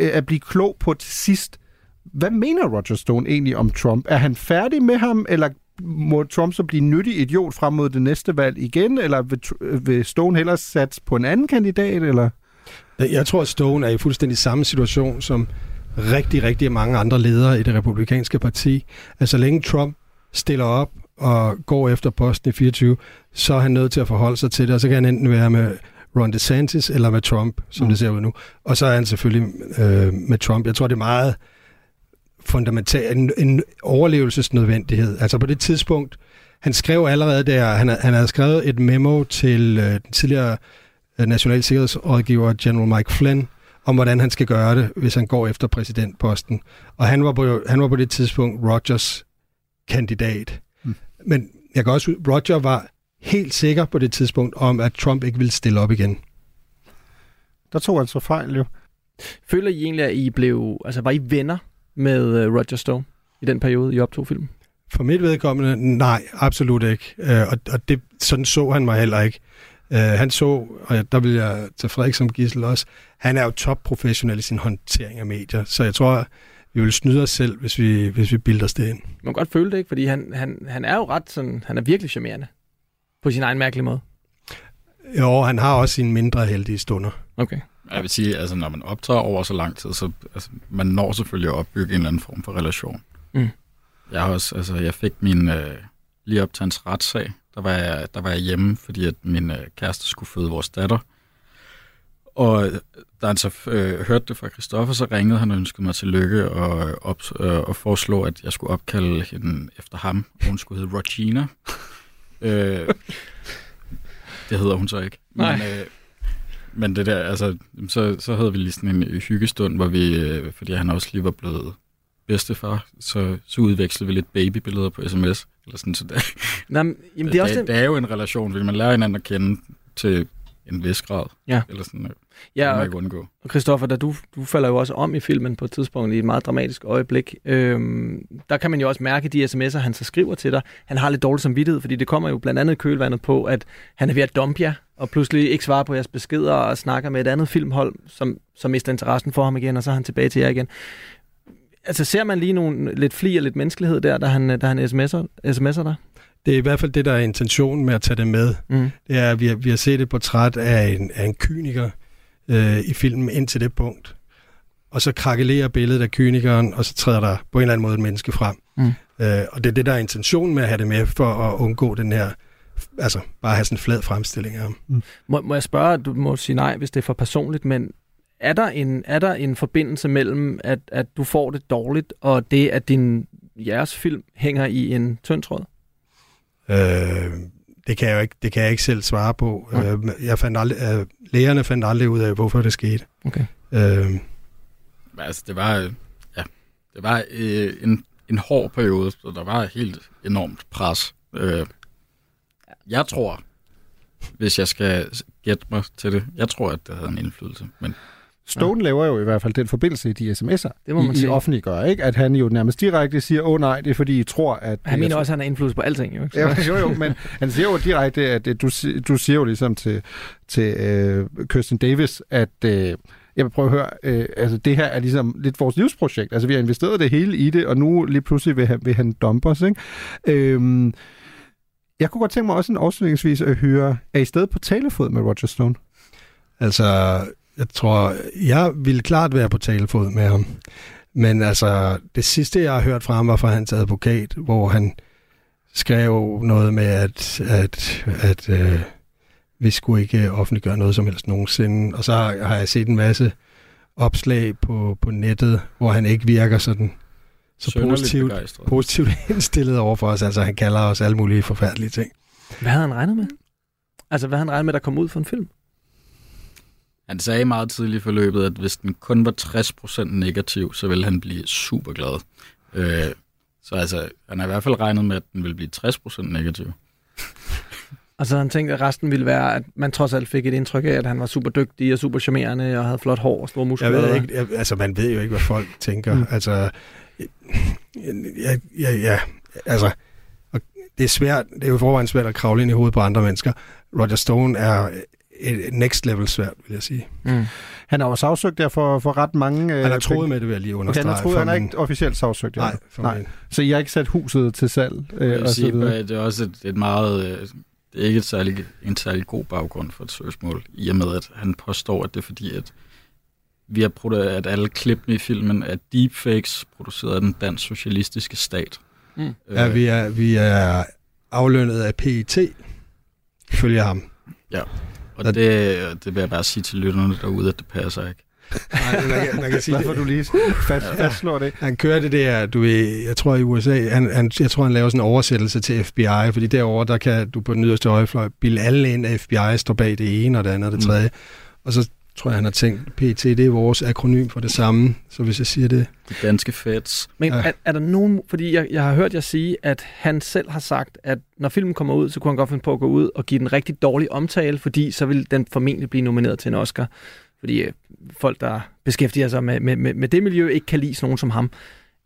Øh, at blive klog på til sidst. Hvad mener Roger Stone egentlig om Trump? Er han færdig med ham, eller må Trump så blive nyttig idiot frem mod det næste valg igen, eller vil, øh, vil Stone hellere satse på en anden kandidat, eller? Jeg tror, at Stone er i fuldstændig samme situation som rigtig, rigtig mange andre ledere i det republikanske parti. Altså, så længe Trump stiller op og går efter posten i 24, så er han nødt til at forholde sig til det, og så kan han enten være med Ron DeSantis eller med Trump, som mm. det ser ud nu. Og så er han selvfølgelig øh, med Trump. Jeg tror, det er meget fundamentalt, en, en overlevelsesnødvendighed. Altså på det tidspunkt, han skrev allerede der, han, han havde skrevet et memo til øh, den tidligere øh, national sikkerhedsrådgiver General Mike Flynn, om hvordan han skal gøre det, hvis han går efter præsidentposten. Og han var på, han var på det tidspunkt Rogers kandidat. Mm. Men jeg kan også Roger var helt sikker på det tidspunkt om, at Trump ikke ville stille op igen. Der tog han så fejl jo. Føler I egentlig, at I blev, altså var I venner med uh, Roger Stone i den periode, I optog filmen? For mit vedkommende, nej, absolut ikke. Øh, og og det, sådan så han mig heller ikke. Øh, han så, og der vil jeg tage Frederik som gissel også, han er jo topprofessionel i sin håndtering af medier, så jeg tror, vi vil snyde os selv, hvis vi, hvis vi bilder os det ind. Man kan godt føle det, ikke? Fordi han, han, han er jo ret sådan, han er virkelig charmerende. På sin egen mærkelige måde. Jo, han har også sine mindre heldige stunder. Okay. Jeg vil sige, altså når man optager over så lang tid, så altså, man når selvfølgelig at opbygge en eller anden form for relation. Mm. Jeg har også, altså jeg fik min, øh, lige op til hans retssag, der var, jeg, der var jeg hjemme, fordi at min øh, kæreste skulle føde vores datter. Og øh, da han så øh, hørte det fra Christoffer, så ringede han og ønskede mig tillykke og, op, øh, og foreslå, at jeg skulle opkalde hende efter ham. Hun skulle hedde Regina. Øh, det hedder hun så ikke. Men, Nej. øh, men det der, altså, så, så havde vi lige sådan en hyggestund, hvor vi, øh, fordi han også lige var blevet bedstefar, så, så udvekslede vi lidt babybilleder på sms. Eller sådan, så der, Nå, men, jamen, det er også der, der er jo en relation, fordi man lærer hinanden at kende til en vis grad. Ja. Eller sådan, øh, Ja, og- ikke undgå. Og Christoffer, da du, du falder jo også om i filmen på et tidspunkt i et meget dramatisk øjeblik. Øhm, der kan man jo også mærke de sms'er, han så skriver til dig. Han har lidt dårlig samvittighed, fordi det kommer jo blandt andet kølvandet på, at han er ved at dumpe jer, og pludselig ikke svarer på jeres beskeder og snakker med et andet filmhold, som, som mister interessen for ham igen, og så er han tilbage til jer igen. Altså ser man lige nogle lidt fli og lidt menneskelighed der, da han, da han sms'er, sms'er dig? Det er i hvert fald det, der er intentionen med at tage det med. Mm. Det er, at vi har, vi har set et portræt af en, af en kyniker øh, i filmen indtil det punkt. og så krakelerer billedet af kynikeren, og så træder der på en eller anden måde et menneske frem. Mm. Øh, og det er det, der er intentionen med at have det med, for at undgå den her, altså bare have sådan en flad fremstilling af ham. Må, må jeg spørge, du må sige nej, hvis det er for personligt, men er der en, er der en forbindelse mellem, at, at du får det dårligt, og det, at din jeres film hænger i en tynd tråd? Øh, det kan jeg jo ikke, det kan jeg ikke selv svare på. Okay. Øh, jeg fandt aldrig, øh, lægerne fandt aldrig ud af, hvorfor det skete. Okay. Øh, Altså, det var, ja, det var øh, en, en hård periode, så der var helt enormt pres. Øh, jeg tror, hvis jeg skal gætte mig til det, jeg tror, at det havde en indflydelse. Men Stone ja. laver jo i hvert fald den forbindelse i de sms'er, Det må man I, I sige. offentliggør, ikke? At han jo nærmest direkte siger, åh oh, nej, det er fordi, I tror, at... Han mener også, at han har indflydelse på alting, jo ikke? Ja, *laughs* jo, jo, men han siger jo direkte, at du, du siger jo ligesom til, til øh, Kirsten Davis, at øh, jeg vil prøve at høre, øh, altså det her er ligesom lidt vores livsprojekt. Altså vi har investeret det hele i det, og nu lige pludselig vil han, vil han dumpe os, ikke? Øhm, jeg kunne godt tænke mig også en afslutningsvis at høre, er I stadig på talefod med Roger Stone? Altså, jeg tror, jeg ville klart være på talefod med ham. Men altså, det sidste, jeg har hørt fra ham, var fra hans advokat, hvor han skrev noget med, at, at, at øh, vi skulle ikke offentliggøre noget som helst nogensinde. Og så har, jeg set en masse opslag på, på nettet, hvor han ikke virker sådan så positivt, begejstret. positivt *laughs* indstillet over for os. Altså, han kalder os alle mulige forfærdelige ting. Hvad havde han regnet med? Altså, hvad havde han regnet med, der kom ud for en film? Han sagde meget tidligt i forløbet, at hvis den kun var 60% negativ, så ville han blive super glad. Øh, så altså, han har i hvert fald regnet med, at den ville blive 60% negativ. Og så havde han tænkt, at resten ville være, at man trods alt fik et indtryk af, at han var super dygtig og super charmerende og havde flot hår og store muskler. Jeg ved ikke, jeg, altså man ved jo ikke, hvad folk tænker. Mm. Altså, ja, ja, ja, altså, og det er svært, det er jo i forvejen svært at kravle ind i hovedet på andre mennesker. Roger Stone er next level svært, vil jeg sige. Mm. Han er jo sagsøgt der for, for ret mange... Han har øh, troet med det, vil jeg lige Okay, understrege. han har troet, han er ikke officielt sagsøgt. Nej, for Nej. min- Så I har ikke sat huset til salg? Jeg Øh, vil og så sige, at det er også et, et meget... øh, Det er ikke et særlig, en særlig god baggrund for et søgsmål, i og med, at han påstår, at det er fordi, at vi har produ- at alle klippene i filmen er deepfakes, produceret af den dansk socialistiske stat. Mm. Ja, vi er, vi er aflønnet af PET, ifølge ham. Ja, og det, det vil jeg bare sige til lytterne derude, at det passer ikke. Nej, man, kan, man kan sige, Glad for, at du lige fast, fastslår det. Han kører det der, du ved, jeg tror i USA, han, han, jeg tror han laver sådan en oversættelse til FBI, fordi derovre, der kan du på den yderste højrefløj bilde alle ind, at FBI står bag det ene og det andet og det Mm. tredje. Mm. Og så tror jeg, han har tænkt, PT, det er vores akronym for det samme, så hvis jeg siger det. De danske feds. Men Ja. er, er der nogen, fordi jeg, jeg har hørt jer sige, at han selv har sagt, at når filmen kommer ud, så kunne han godt finde på at gå ud og give den rigtig dårlig omtale, fordi så vil den formentlig blive nomineret til en Oscar. Fordi øh, folk, der beskæftiger sig med, med, med, med det miljø, ikke kan lide nogen som ham.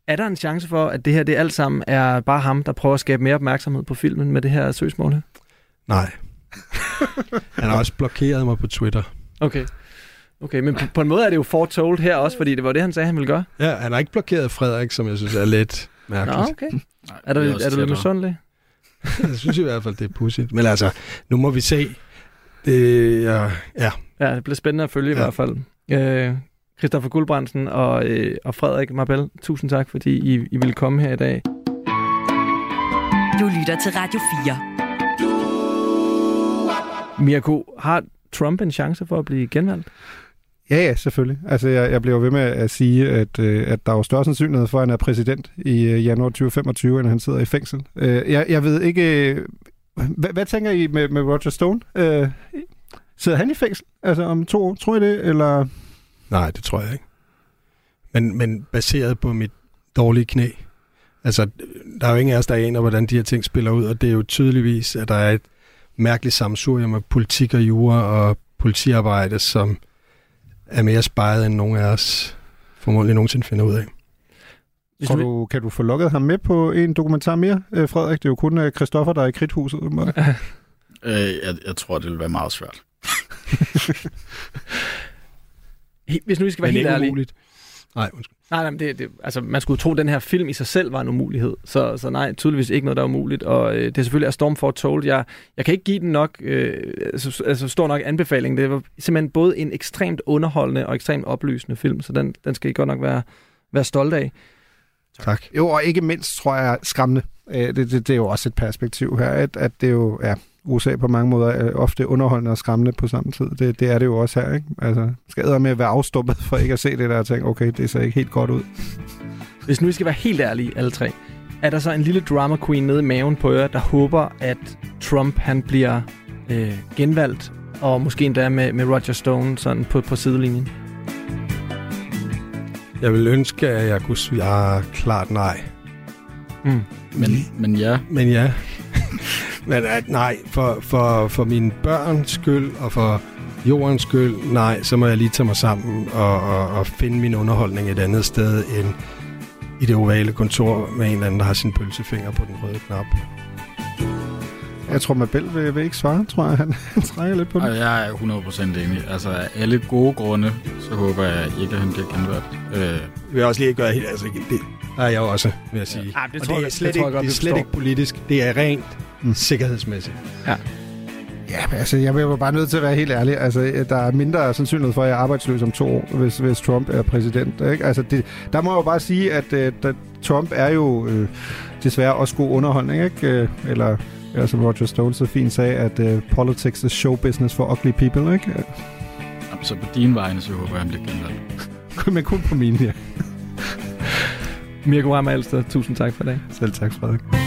Er der en chance for, at det her det alt sammen er bare ham, der prøver at skabe mere opmærksomhed på filmen med det her søgsmål? Nej. *laughs* han har også blokeret mig på Twitter. Okay. Okay, men på, på en måde er det jo foretold her også, fordi det var det, han sagde, han ville gøre. Ja, han har ikke blokeret Frederik, som jeg synes er lidt Nå, mærkeligt. okay. Nej, Er det er, er du lidt misundelig? *laughs* jeg synes i hvert fald, det er pudsigt. Men altså, nu må vi se. Det, ja, ja. Ja, det bliver spændende at følge ja. i hvert fald. Øh, Christoffer Guldbrandsen og, øh, og Frederik Marbel, tusind tak, fordi I, I ville komme her i dag. Du lytter til Radio 4. Mirko, har Trump en chance for at blive genvalgt? Ja, ja, selvfølgelig. Altså, jeg, jeg bliver ved med at sige, at, øh, at der er jo større sandsynlighed for, at han er præsident i øh, januar 2025, end han sidder i fængsel. Øh, jeg, jeg ved ikke... Øh, hvad, hvad tænker I med, med Roger Stone? Øh, sidder han i fængsel? Altså om to år? Tror I det? Eller... Nej, det tror jeg ikke. Men, men baseret på mit dårlige knæ. Altså, der er jo ingen af os, der aner, hvordan de her ting spiller ud, og det er jo tydeligvis, at der er et mærkeligt samsurium af politik og jura og politiarbejde, som er mere spejret, end nogen af os formodentlig nogensinde finder ud af. Hvis Tror du, kan du få lukket ham med på en dokumentar mere, øh, Frederik? Det er jo kun øh, Christoffer, der er i kridthuset. *laughs* Øh, jeg, jeg tror, det vil være meget svært. Hvis nu I skal være Men helt ærlige. Nej, undskyld. Nej, nej, men det, det, altså, man skulle tro, at den her film i sig selv var en umulighed. Så, så nej, tydeligvis ikke noget, der er umuligt. Og øh, det er selvfølgelig er Storm Foretold. Jeg, jeg kan ikke give den nok, øh, altså, altså stor nok anbefaling. Det var simpelthen både en ekstremt underholdende og ekstremt oplysende film, så den, den skal I godt nok være, være stolt af. Tak. Jo, og ikke mindst, tror jeg, skræmmende. Øh, Det, det, det er jo også et perspektiv her, at, at det jo ja, USA på mange måder er ofte underholdende og skræmmende på samme tid. Det, det er det jo også her, ikke? Altså, skal med at være afstumpet for ikke at se det der og tænke, okay, det ser ikke helt godt ud. Hvis nu vi skal være helt ærlige, alle tre, er der så en lille drama queen nede i maven på jer, der håber, at Trump han bliver øh, genvalgt, og måske endda med, med Roger Stone sådan på, på sidelinjen? Jeg vil ønske, at jeg kunne svare klart nej. Mm. Men, men ja. Men ja. *laughs* Men at nej, for, for, for mine børns skyld og for jordens skyld, nej, så må jeg lige tage mig sammen og, og, og finde min underholdning et andet sted end i det ovale kontor med en eller anden, der har sin pølsefinger på den røde knap. Jeg tror, Mabel vil, vil ikke svare, tror jeg. Han, han trækker lidt på det. Jeg er 100% enig. Altså, af alle gode grunde, så håber jeg ikke, at han bliver genvalgt. Øh, Det vil også lige gøre helt, altså det er jeg også, vil jeg sige. Ja, det og tror det jeg- er slet, det jeg ikke, godt, det er slet ikke politisk, det er rent mm. sikkerhedsmæssigt. Ja. Ja, altså, jeg er bare nødt til at være helt ærlig. Altså, der er mindre sandsynlighed for, at jeg er arbejdsløs om to år, hvis, hvis Trump er præsident. Ikke? Altså, det, der må jeg jo bare sige, at øh, der, Trump er jo øh, desværre også god underholdning. Ikke? Øh, eller, eller som Roger Stone så fint sagde, at øh, politics is show business for ugly people. Ikke? så på din vegne, så håber jeg, at han bliver genvalgt. *laughs* Men kun på mine, ja. Mirko Rammer Alsted, tusind tak for i dag. Selv tak, Frederik.